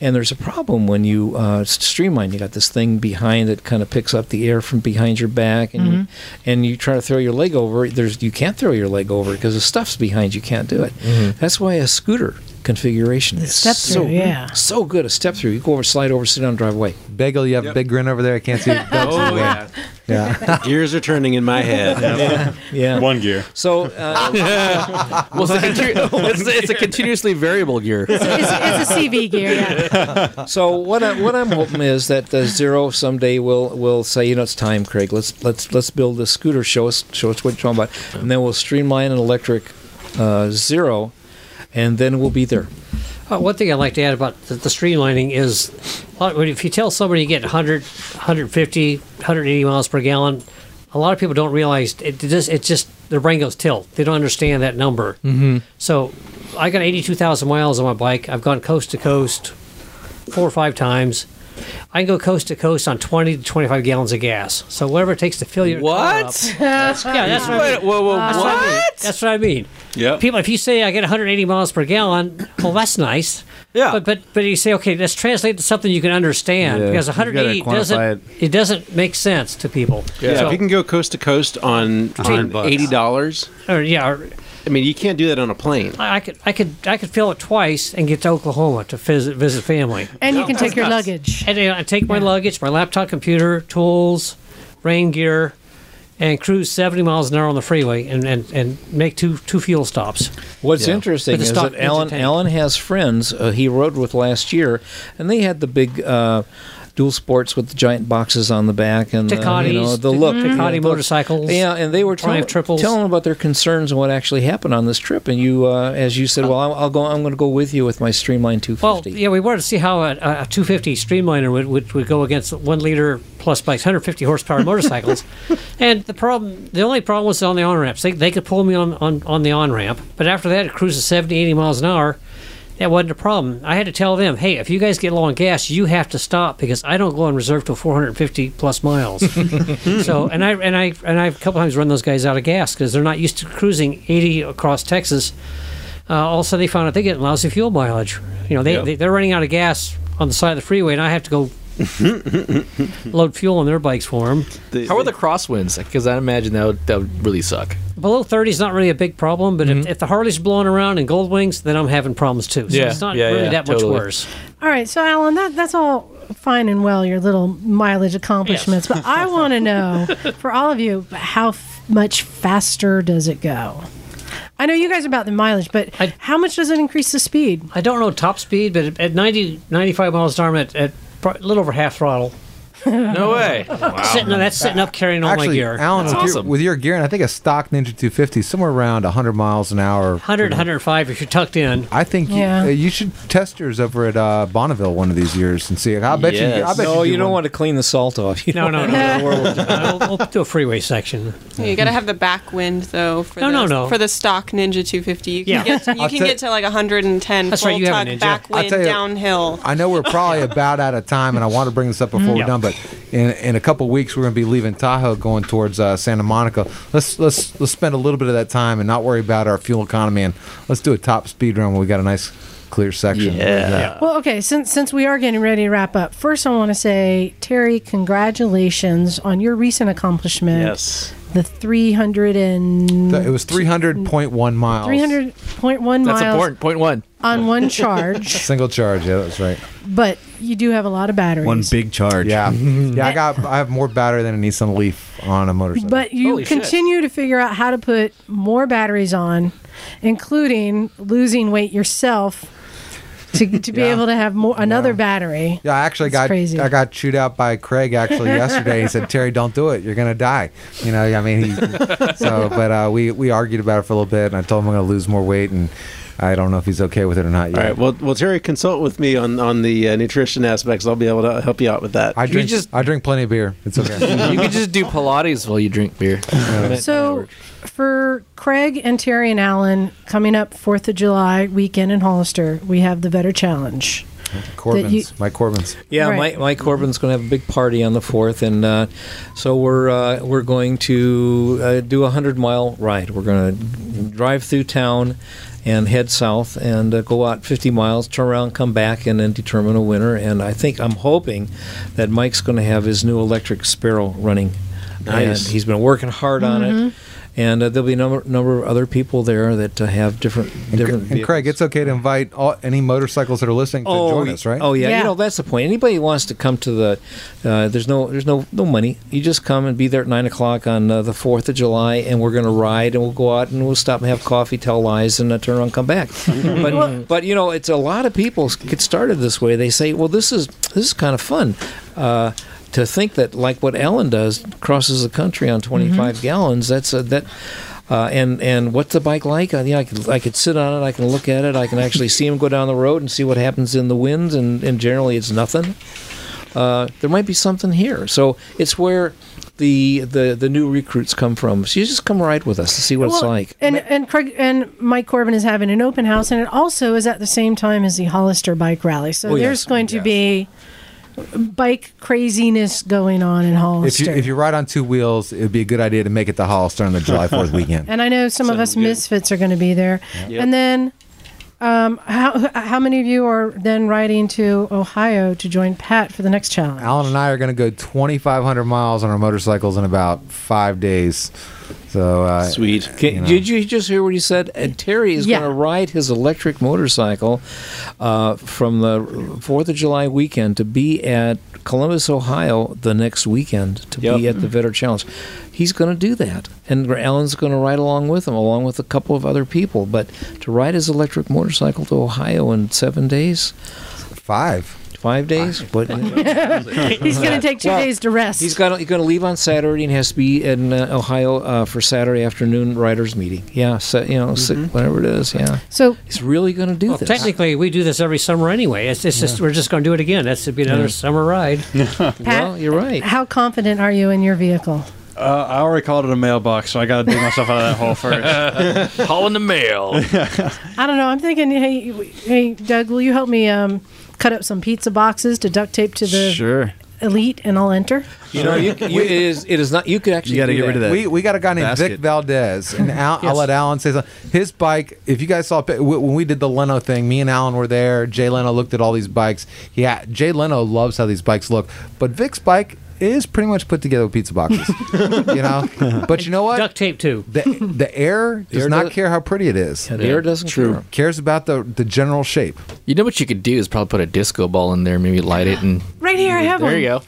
And there's a problem when you uh, streamline. You got this thing behind that kind of picks up the air from behind your back, and you, and you try to throw your leg over. it, There's you can't throw your leg over it because the stuff's behind. You can't do it. That's why a scooter configuration is
step
so
through, yeah.
so good. A step through. You go over, slide over, sit down, drive away.
Bagel, you have a big grin over there. I can't see.
Oh yeah,
yeah.
gears are turning in my head.
Yeah.
One gear.
So uh,
Well, it's, a continu- it's, it's a continuously variable gear.
It's, it's a CV gear, yeah.
So what I, what I'm hoping is that the Zero someday will will say, you know, it's time, Craig. Let's let's let's build this scooter. Show us show us what you're talking about, and then we'll streamline an electric uh, Zero, and then we'll be there.
Uh, one thing I'd like to add about the, the streamlining is if you tell somebody you get 100, 150, 180 miles per gallon, a lot of people don't realize it just, it just their brain goes tilt. They don't understand that number. Mm-hmm. So I got 82,000 miles on my bike. I've gone coast to coast four or five times. I can go coast to coast on 20 to 25 gallons of gas. So whatever it takes to fill your car
What?
up. yeah, that's what I mean.
Whoa, whoa,
That's what I mean. That's what I mean.
Yeah.
People, if you say I get 180 miles per gallon, well, that's nice.
Yeah.
But but but you say okay, let's translate to something you can understand
Yeah,
because 180 doesn't
it.
it. doesn't make sense to people.
Yeah,
So-
if you can go coast to coast on, on eighty dollars,
or, yeah, or,
I mean, you can't do that on a plane.
I, I could I could I could fill it twice and get to Oklahoma to visit visit family.
And you can take your luggage.
And I take my luggage, my laptop, computer, tools, rain gear, and cruise 70 miles an hour on the freeway and, and, and make two two fuel stops.
What's
Yeah.
interesting is that Alan. Alan has friends uh, he rode with last year, and they had the big. Uh, Dual sports with the giant boxes on the back and uh, you know, the look,
Ducati
Yeah, look.
motorcycles,
Yeah, and they were trying
Triumph Tell
them about their concerns and what actually happened on this trip. And you, uh, as you said, well, I'll, I'll go. I'm going to go with you with my Streamline 250.
Well, yeah, we wanted to see how a, a 250 Streamliner would, would, would go against one liter plus bikes, 150 horsepower motorcycles. And the problem, the only problem was on the on ramps. They, they could pull me on, on, on the on ramp, but after that, it cruises 70, 80 miles an hour. That wasn't a problem. I had to tell them, hey, if you guys get low on gas, you have to stop because I don't go on reserve till 450 plus miles. so, and I and I and I a couple times run those guys out of gas because they're not used to cruising 80 across Texas. Uh, all of a sudden, they found out they get lousy fuel mileage. You know, they,
Yep.
they they're running out of gas on the side of the freeway, and I have to go load fuel on their bikes for them.
How are the crosswinds? Because I imagine that would, that would really suck.
Below 30 is not really a big problem, but if, mm-hmm. if the Harley's blowing around in gold wings, then I'm having problems too. So
Yeah,
it's not
yeah,
really
yeah,
that
totally.
much worse.
All right, so Alan, that that's all fine and well, your little mileage accomplishments, but I want to know for all of you, how f- much faster does it go? I know you guys are about the mileage, but how much does it increase the speed?
I don't know top speed, but at 90, 95 miles an hour, at, at pro- a little over half throttle.
No way.
Sitting, that's sitting up carrying all my gear.
Alan, with, your, with your gear, and I think a stock Ninja 250 somewhere around 100 miles an hour.
100, 105 if you're tucked in.
I think
Yeah.
you, uh, you should test yours over at uh, Bonneville one of these years and see. I bet you. I bet you
no,
you,
you,
do
don't
one.
want to clean the salt off. You
No,
don't
no,
want
no. we'll, we'll do a freeway section.
Yeah, you got to have the back wind though. For
No,
the,
no, no.
For the stock Ninja 250, you can
Yeah.
get to, you
I'll
can
tell-
get to like 110
That's
full
right, you have a
tug
Ninja.
back
I'll
wind
you-
downhill.
I know we're probably about out of time, and I want to bring this up before we're
Yeah.
done. But in, in a couple weeks, we're going to be leaving Tahoe, going towards uh, Santa Monica. Let's let's let's spend a little bit of that time and not worry about our fuel economy, and let's do a top speed run when we got a nice clear section.
Yeah.
Well, okay, since since we are getting ready to wrap up, first I want to say, Terry, congratulations on your recent accomplishment.
Yes.
The 300 and
Th- It was 300.1 miles.
300.1 miles
That's
miles
important. Point one.
on one charge,
Single charge. Yeah, that's right.
but you do have a lot of batteries.
One big charge.
Yeah, yeah. I got. I have more battery than a Nissan Leaf on a motorcycle.
But you
Holy shit.
continue to figure out how to put more batteries on, including losing weight yourself to, to be
Yeah.
able to have more another battery.
Yeah, I actually got
crazy.
I got chewed out by Craig actually yesterday. He said, "Terry, don't do it. You're gonna die." You know, I mean, he, so but uh, we we argued about it for a little bit, and I told him I'm gonna lose more weight, and I don't know if he's okay with it or not yet.
All right. Well, well, Terry, consult with me on on the uh, nutrition aspects. I'll be able to help you out with that.
I drink
just-
I drink plenty of beer. It's okay.
You could just do Pilates while you drink beer.
So, for Craig and Terry and Alan coming up Fourth of July weekend in Hollister, we have the Vetter Challenge.
Corbin's,
you-
Mike Corbin's.
Yeah,
Right.
Mike, Mike Corbin's going to have a big party on the fourth, and uh, so we're uh, we're going to uh, do a hundred mile ride. We're going to drive through town and head south and uh, go out 50 miles, turn around, come back, and then determine a winner. And I think I'm hoping that Mike's going to have his new electric Sparrow running.
Nice.
And he's been working hard on
Mm-hmm.
it. And uh, there'll be a number, number of other people there that uh, have different
And,
different.
and Craig, it's okay to invite all, any motorcycles that are listening to join us, right?
Oh yeah.
Yeah.
you know that's the point. Anybody who wants to come to the, uh, there's no there's no no money. You just come and be there at nine o'clock on uh, the Fourth of July, and we're going to ride, and we'll go out and we'll stop and have coffee, tell lies, and uh, turn around, and come back. but but you know it's a lot of people get started this way. They say, well, this is this is kind of fun. To think that, like what Alan does, crosses the country on 25 gallons. That's a, that. Uh, and and what's the bike like? Uh, yeah, I could I could sit on it. I can look at it. I can actually see him go down the road and see what happens in the winds. And, and generally, it's nothing. Uh, there might be something here. So it's where the the the new recruits come from. So you just come ride with us to see what it's like.
And and Craig and Mike Corbin is having an open house, and it also is at the same time as the Hollister Bike Rally. So
Oh, yes.
there's going to be bike craziness going on in
If
Hollister.
you if you ride on two wheels, it'd be a good idea to make it to Hollister on the July Fourth weekend.
and I know some of us misfits are going to be there. And then, um, how how many of you are then riding to Ohio to join Pat for the next challenge?
Alan and I are going to go 2,500 miles on our motorcycles in about five days. So uh,
Sweet.
Can,
you know.
Did you just hear what he said? And Terry is
Yeah.
going to ride his electric motorcycle uh, from the Fourth of July weekend to be at Columbus, Ohio, the next weekend to be at the Vetter Challenge. He's going to do that, and Alan's going to ride along with him, along with a couple of other people. But to ride his electric motorcycle to Ohio in seven days,
five.
Five days, but
He's going to take two
Well,
days to rest.
He's got. He's going to leave on Saturday and has to be in uh, Ohio uh, for Saturday afternoon riders meeting. Yeah, so, you know, si- whatever it is. Yeah,
so
he's really going to do
Well,
this.
technically, we do this every summer anyway. It's, it's just we're just going to do it again. That's to be another summer ride.
Pat,
well, you're right.
how confident are you in your vehicle?
Uh, I already called it a mailbox, so I got to dig myself out of that hole first.
Hauling the mail.
I don't know. I'm thinking, hey, hey, Doug, will you help me um, cut up some pizza boxes to duct tape to the
Sure.
elite, and I'll enter?
You know, you, you, it is it is not. You could actually
You gotta
do
get rid of that.
We, we got a guy named
basket.
Vic Valdez, and Al,
Yes.
I'll let Alan say something. His bike, if you guys saw pi- when we did the Leno thing, me and Alan were there. Jay Leno looked at all these bikes. Yeah, Jay Leno loves how these bikes look, but Vic's bike is pretty much put together with pizza boxes. you know, but you know what?
Duct tape too.
The the air does
air
not
does-
care how pretty it is.
The air doesn't True.
Cares about the the general shape.
You know what you could do is probably put a disco ball in there, maybe light it, and
Right here, I have
there
one.
There you go.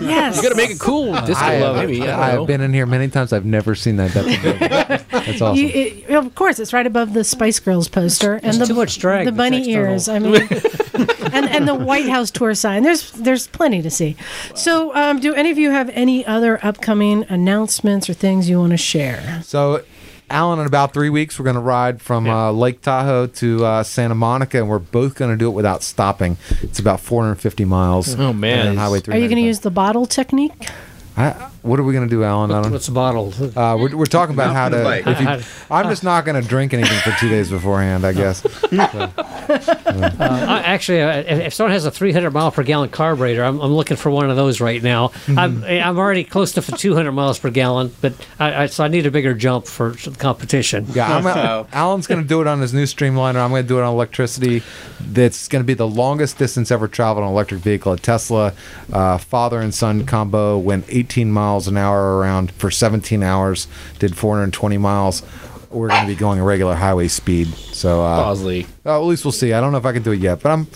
Yes.
You got to make it cool. Disco
I
ball,
have,
maybe. I,
I have been in here many times. I've never seen that. That's, that's awesome.
You, it, of course, it's right above the Spice Girls poster and
There's
the
too much drag
the bunny
external.
ears. I mean, and and the White House tour sign. There's there's plenty to see. So, um, do any of you have any other upcoming announcements or things you want to share?
So, Alan, in about three weeks, we're going to ride from uh, Lake Tahoe to uh, Santa Monica, and we're both going to do it without stopping. It's about 450 miles.
Oh, man.
on Highway
Are you going to use the bottle technique?
I, what are we going to do, Alan? I don't.
What's the bottle?
Uh, we're, we're talking about how to.
bike.
If you, I'm just not going to drink anything for two days beforehand. I guess.
Uh, actually, uh, if if someone has a 300 mile per gallon carburetor, I'm, I'm looking for one of those right now. I'm I'm already close to 200 miles per gallon, but I, I, so I need a bigger jump for the competition.
Yeah, I'm a, Alan's going to do it on his new Streamliner. I'm going to do it on electricity. That's going to be the longest distance ever traveled on an electric vehicle. A Tesla uh, father and son combo went 18 miles an hour around for 17 hours, did 420 miles. We're going to be going a regular highway speed. So, uh,
Bosley.
uh, at least we'll see. I don't know if I can do it yet, but I'm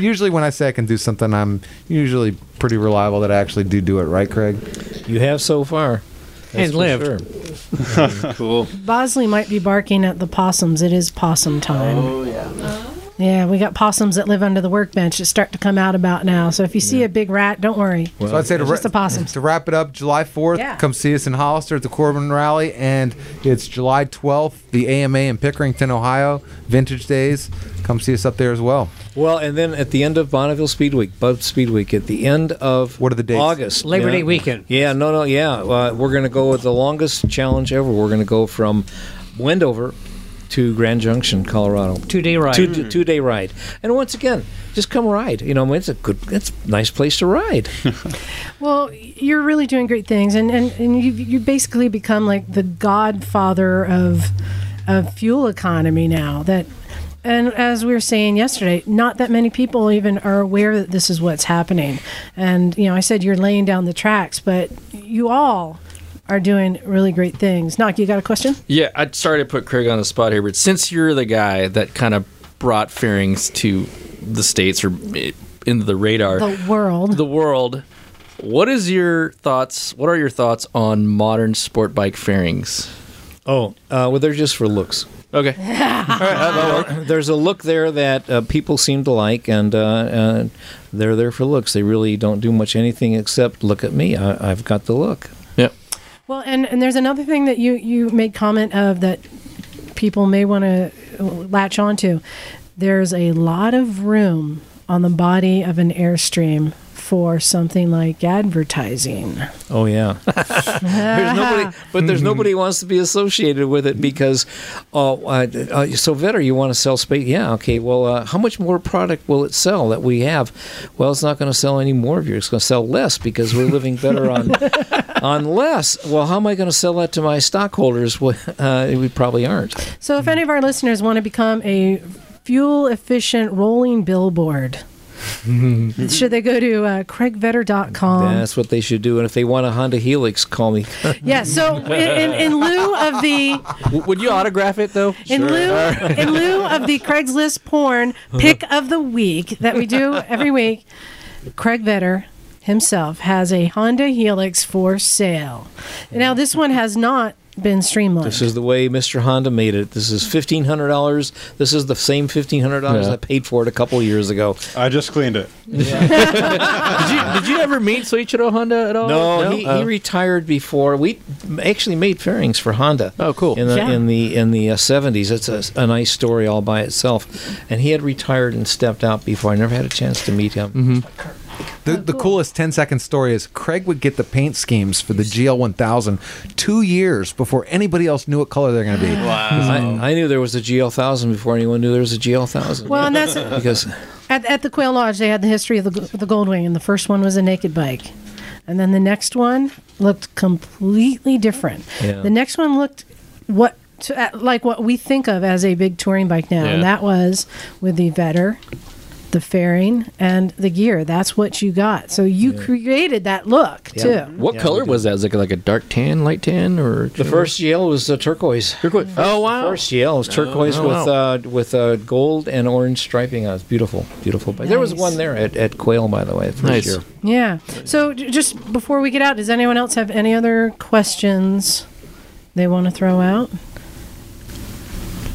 usually when I say I can do something, I'm usually pretty reliable that I actually do do it. Right, Craig?
You have so far.
And
for
lived.
sure.
Cool.
Bosley might be barking at the possums. It is possum time. Oh yeah. Yeah, we got possums that live under the workbench that start to come out about now. So if you see a big rat, don't worry.
so I'd say to,
it's
ra-
just the possums.
to wrap it up, July 4th,
Yeah.
come see us in Hollister at the Corbin Rally, and it's July 12th, the AMA in Pickerington, Ohio, Vintage Days. Come see us up there as well.
Well, and then at the end of Bonneville Speed Week, BUB Speed Week, at the end of
What are the dates?
August,
Labor
yeah.
Day weekend.
Yeah, no, no, yeah. Uh, we're going to go with the longest challenge ever. We're going to go from Wendover to Grand Junction, Colorado.
Two day ride.
Two, hmm. two day ride, and once again, just come ride. You know, it's a good, it's a nice place to ride.
Well, you're really doing great things, and and, and you you basically become like the godfather of of fuel economy now. That, and as we were saying yesterday, not that many people even are aware that this is what's happening. And you know, I said you're laying down the tracks, but you all are doing really great things. Nak, you got a question?
Yeah, I sorry to put Craig on the spot here, but since you're the guy that kind of brought fairings to the states or into the radar,
The world.
the world, what is your thoughts? What are your thoughts on modern sport bike fairings?
Oh, uh, well, they're just for looks.
Okay,
There's a look there that uh, people seem to like, and uh, uh, they're there for looks. They really don't do much anything except look at me. I, I've got the look.
Well, and, and there's another thing that you, you made comment of that people may want to latch onto. There's a lot of room on the body of an Airstream for something like advertising.
Oh yeah. there's nobody, but there's nobody wants to be associated with it because, oh, uh, uh, so Vetter, you want to sell space? Yeah, okay. Well, uh, how much more product will it sell that we have? Well, it's not going to sell any more of you. It's going to sell less because we're living better on on less. Well, how am I going to sell that to my stockholders? Well, uh, we probably aren't.
So, if any of our listeners want to become a fuel efficient rolling billboard, should they go to uh, craigvetter.com?
That's what they should do. And if they want a Honda Helix, call me.
Yeah, so in, in, in lieu of the
would you autograph it though?
in lieu in lieu of the Craigslist porn pick of the week that we do every week, Craig Vetter himself has a Honda Helix for sale. Now this one has not been streamlined.
This is the way Mr. Honda made it. This is fifteen hundred dollars. This is the same fifteen hundred dollars
Yeah.
I paid for it a couple of years ago.
I just cleaned it.
did you did you ever meet Soichiro Honda at all?
No, he,
Oh.
he retired before we actually made fairings for Honda.
Oh, cool.
In the
Yeah.
in the in the uh, seventies, it's a, a nice story all by itself. And he had retired and stepped out before. I never had a chance to meet him.
The, the coolest 10 second story is Craig would get the paint schemes for the GL 1000 two years before anybody else knew what color they're going to be.
I, I knew there was a GL1000 before anyone knew there was a GL1000.
Well, and that's
because
at, at the Quail Lodge, they had the history of the, the Goldwing, and the first one was a naked bike. And then the next one looked completely different.
Yeah.
The next one looked what to, uh, like what we think of as a big touring bike now,
Yeah.
and that was with the Vetter, the fairing, and the gear. That's what you got. So you created that look too.
What color was that? Was it like a dark tan, light tan, or
the first GL was uh, turquoise.
Turquoise. Oh wow!
The First GL was turquoise
Oh,
with
wow.
uh, with uh, gold and orange striping on it. It's beautiful, beautiful bike. There was one there at, at Quail, by the way, the first
Nice.
year.
Yeah. So just before we get out, does anyone else have any other questions they want to throw out?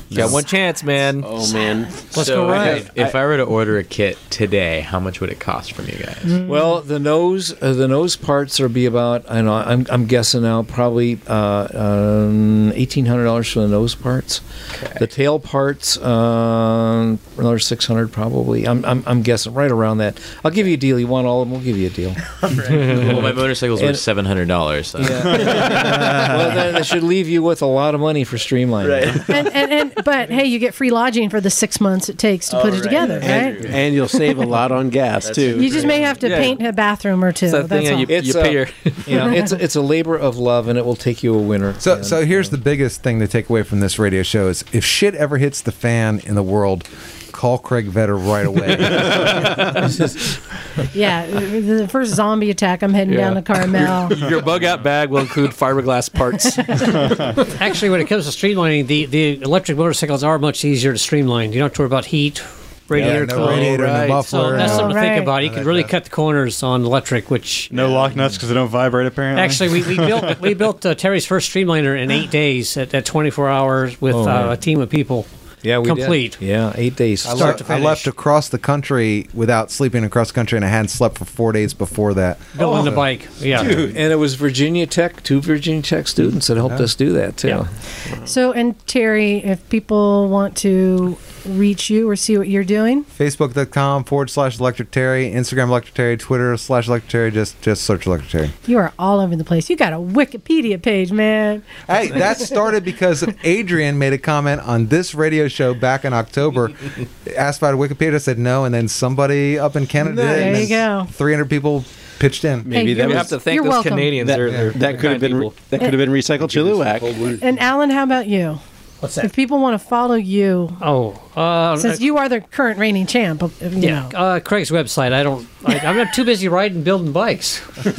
You got one chance, man.
Oh man.
Let's
So
go right.
If, if I were to order a kit today, how much would it cost from you guys?
Well, the nose uh, the nose parts are be about I know I'm, I'm guessing now probably uh, um, eighteen hundred dollars for the nose parts. Okay. The tail parts um, another six hundred probably. I'm, I'm I'm guessing right around that. I'll give you a deal. You want all of them? We'll give you a deal.
well, my motorcycle's
And-
worth seven hundred dollars. So.
well, then it should leave you with a lot of money for Streamline.
and, and, and but hey, you get free lodging for the six months it takes to put it together, right?
And, and you'll save a lot on gas too.
You just may have to
Yeah.
paint a bathroom or two.
It's that
That's
thing that you,
It's,
you pay
uh,
your.
You know, it's it's a labor of love, and it will take you a winner.
So,
And,
so here's the biggest thing to take away from this radio show is if shit ever hits the fan in the world, call Craig Vetter right away.
yeah, the first zombie attack, I'm heading down to Carmel.
Your bug out bag will include fiberglass parts.
Actually, when it comes to streamlining, the, the electric motorcycles are much easier to streamline. You don't have to worry about heat, radiator
no
cooling.
radiator, no
right.
muffler.
So that's
no-
something to
Right.
think about. You can really cut the corners on electric, which
No lock nuts because they don't vibrate. Apparently.
actually we, we built we built uh, Terry's first streamliner in eight days at, at 24 hours with
Oh,
uh, a team of people.
Yeah, we did.
complete.
Yeah, eight days.
I,
Start
left,
to
I left across the country without sleeping across the country, and I hadn't slept for four days before that.
Building the oh. bike. Yeah.
and it was Virginia Tech, two Virginia Tech students that helped us do that too.
Yeah.
So, and Terry, if people want to reach you or see what you're doing,
Facebook.com forward slash Electric Terry, Instagram Electric Terry, Twitter slash Electric Terry. Just just search Electric Terry.
you are all over the place. You got a Wikipedia page, man.
Hey, that started because Adrian made a comment on this radio show back in October. Asked about Wikipedia, I said no, and then somebody up in Canada did.
There you go.
300 people pitched in.
Maybe
Hey,
that
you're-
was
have to thank those
welcome.
Canadians.
that,
they're, they're
that could have been
people.
that could have been recycled Chilliwack.
And Alan, how about you?
What's that?
If people want to follow you,
Oh, uh,
since you are the current reigning champ, you
yeah,
know.
uh, Craig's website. I don't. I, I'm not too busy riding, building bikes.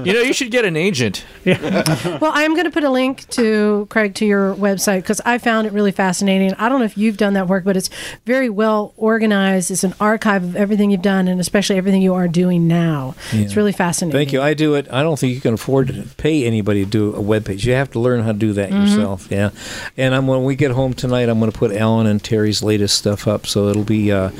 You know, you should get an agent.
Well, I'm going to put a link to Craig to your website because I found it really fascinating. I don't know if you've done that work, but it's very well organized. It's an archive of everything you've done, and especially everything you are doing now. It's really fascinating.
Thank you. I do it. I don't think you can afford to pay anybody to do a web page. You have to learn how to do that yourself. Yeah. And I'm when we get home tonight, I'm going to put Alan and Terry's latest stuff up, so it'll be. Uh,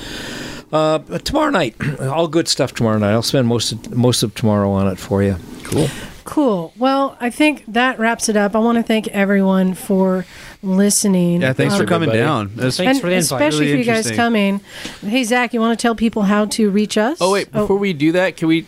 uh, tomorrow night, all good stuff tomorrow night. I'll spend most of, most of tomorrow on it for you. Cool.
Cool. Well, I think that wraps it up. I want to thank everyone for listening.
Yeah, thanks
Um,
for coming
everybody.
down. That's
Thanks
and
for the invite.
especially
Really
for you guys coming. Hey, Zach, you want to tell people how to reach us?
Oh wait, before we do that, can we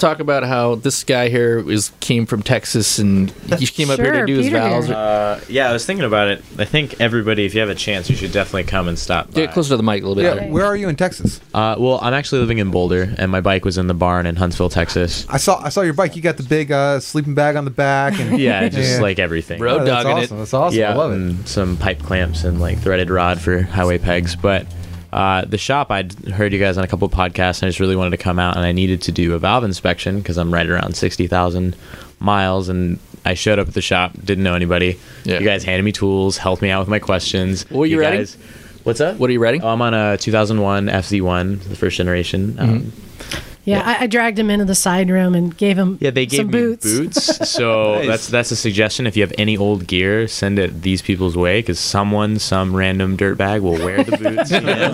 talk about how this guy here is came from Texas and he came up here to do his
Peter
vows?
Uh, yeah, I was thinking about it. I think everybody, if you have a chance, you should definitely come and stop by.
Get closer to the mic a little bit.
Yeah,
there.
where are you in Texas?
Uh, well, I'm actually living in Boulder, and my bike was in the barn in Huntsville, Texas.
I saw I saw your bike. You got the big uh, sleeping bag on the back, and
Yeah, just
Yeah.
like everything.
Road
Oh,
dogging
awesome. That's awesome.
yeah,
I love it.
and some pipe clamps and like threaded rod for highway pegs. But uh, the shop, I'd heard you guys on a couple podcasts, and I just really wanted to come out, and I needed to do a valve inspection because I'm right around sixty thousand miles, and I showed up at the shop, didn't know anybody.
Yeah.
You guys handed me tools, helped me out with my questions.
What were you riding?
guys- What's up?
What are you riding?
Oh, I'm on a 2001 FZ1, the first generation.
Mm-hmm.
Um,
Yeah, I, I dragged him into the side room and gave him
yeah, they gave
some
me
boots.
boots. So
Nice.
that's that's a suggestion. If you have any old gear, send it these people's way because someone, some random dirtbag, will wear the boots. you know?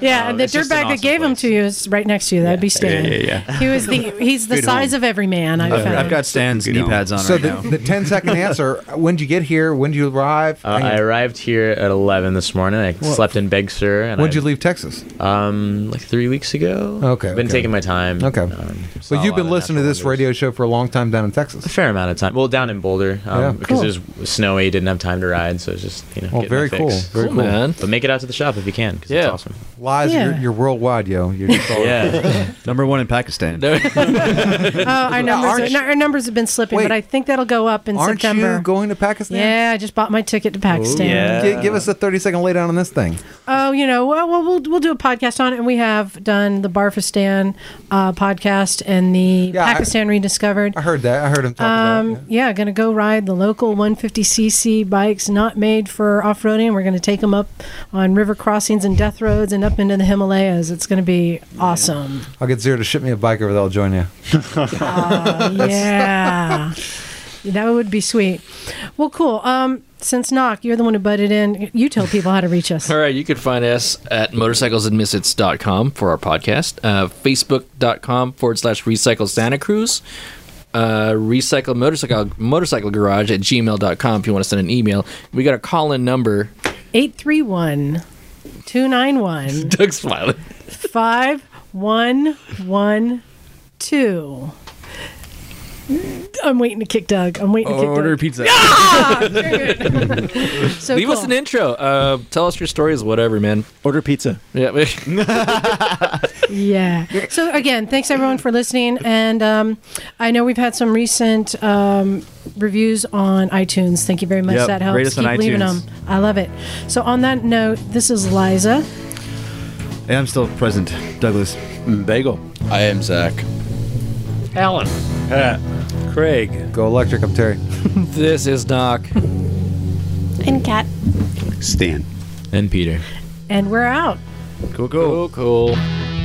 Yeah,
Um,
and the
it's just
dirtbag
an
that
awesome
gave him
place.
to you is right next to you. That'd be Stan.
Yeah, yeah, yeah.
He was the he's the
Good
size
home.
of every man. I
I've,
found.
I've got Stan's
Good
knee
home.
pads on
So
right
the,
now.
the 10 second answer. When did you get here? When did you arrive?
Uh, I arrived here at 11 this morning. I slept in Big Sur.
When did you leave Texas?
Um, like three weeks ago.
Okay,
I've been
okay.
taking my time. Time.
Okay.
Um, saw
But you've been listening to
natural
this radio show for a long time down in Texas.
A fair amount of time. Well, down in Boulder, um,
Yeah.
because
Cool.
it was snowy, didn't have time to ride, so it's just you know.
Well, very
my
cool. Very Cool, cool. man.
But make it out to the shop if you can, because
Yeah.
it's awesome.
Lies,
Yeah.
you're, you're worldwide, yo. You're just all
Yeah.
Number one in Pakistan.
Oh, our numbers,
aren't
our numbers have been slipping,
Wait.
but I think that'll go up in
Aren't
September.
you going to Pakistan?
Yeah, I just bought my ticket to Pakistan.
Gi- give us a 30 second lay down on this thing.
Oh, you know, well, well, we'll we'll do a podcast on it, and we have done the Barfistan uh, podcast and the
Yeah, I-
Pakistan rediscovered.
I heard that. I heard him talk
Um,
about it.
yeah, gonna go ride the local 150cc bikes, not made for off roading. We're gonna take them up on river crossings and death roads and up into the Himalayas. It's gonna be awesome.
I'll get Zero to ship me a bike over there. I'll join you.
Uh, yeah, that would be sweet. Well, cool. Um, since Nak, you're the one who butted in. You tell people how to reach us.
All right, you can find us at motorcyclesandmisfits.com for our podcast, uh, facebook.com forward slash recycle Santa Cruz, uh, recycle motorcycle motorcycle garage at gmail.com if you want to send an email. We got a call in number.
831 291
Doug's smiling.
5112. I'm waiting to kick Doug. I'm waiting to kick
Order
Doug.
pizza.
Ah! So
Leave us
cool.
an intro. Uh, tell us your stories, whatever, man.
Order pizza.
Yeah.
Yeah. So again, thanks everyone for listening, and um, I know we've had some recent um, reviews on iTunes. Thank you very much.
Yep,
That helps.
rate us on
Keep leaving
iTunes.
them. I love it. So on that note, this is Liza.
Hey, I'm still present, Douglas.
Bagel.
I am Zach.
Alan.
Pat. Craig.
Go electric. I'm Terry.
this is Doc.
And Kat.
Stan.
And Peter.
And we're out.
Cool, cool.
Cool, cool.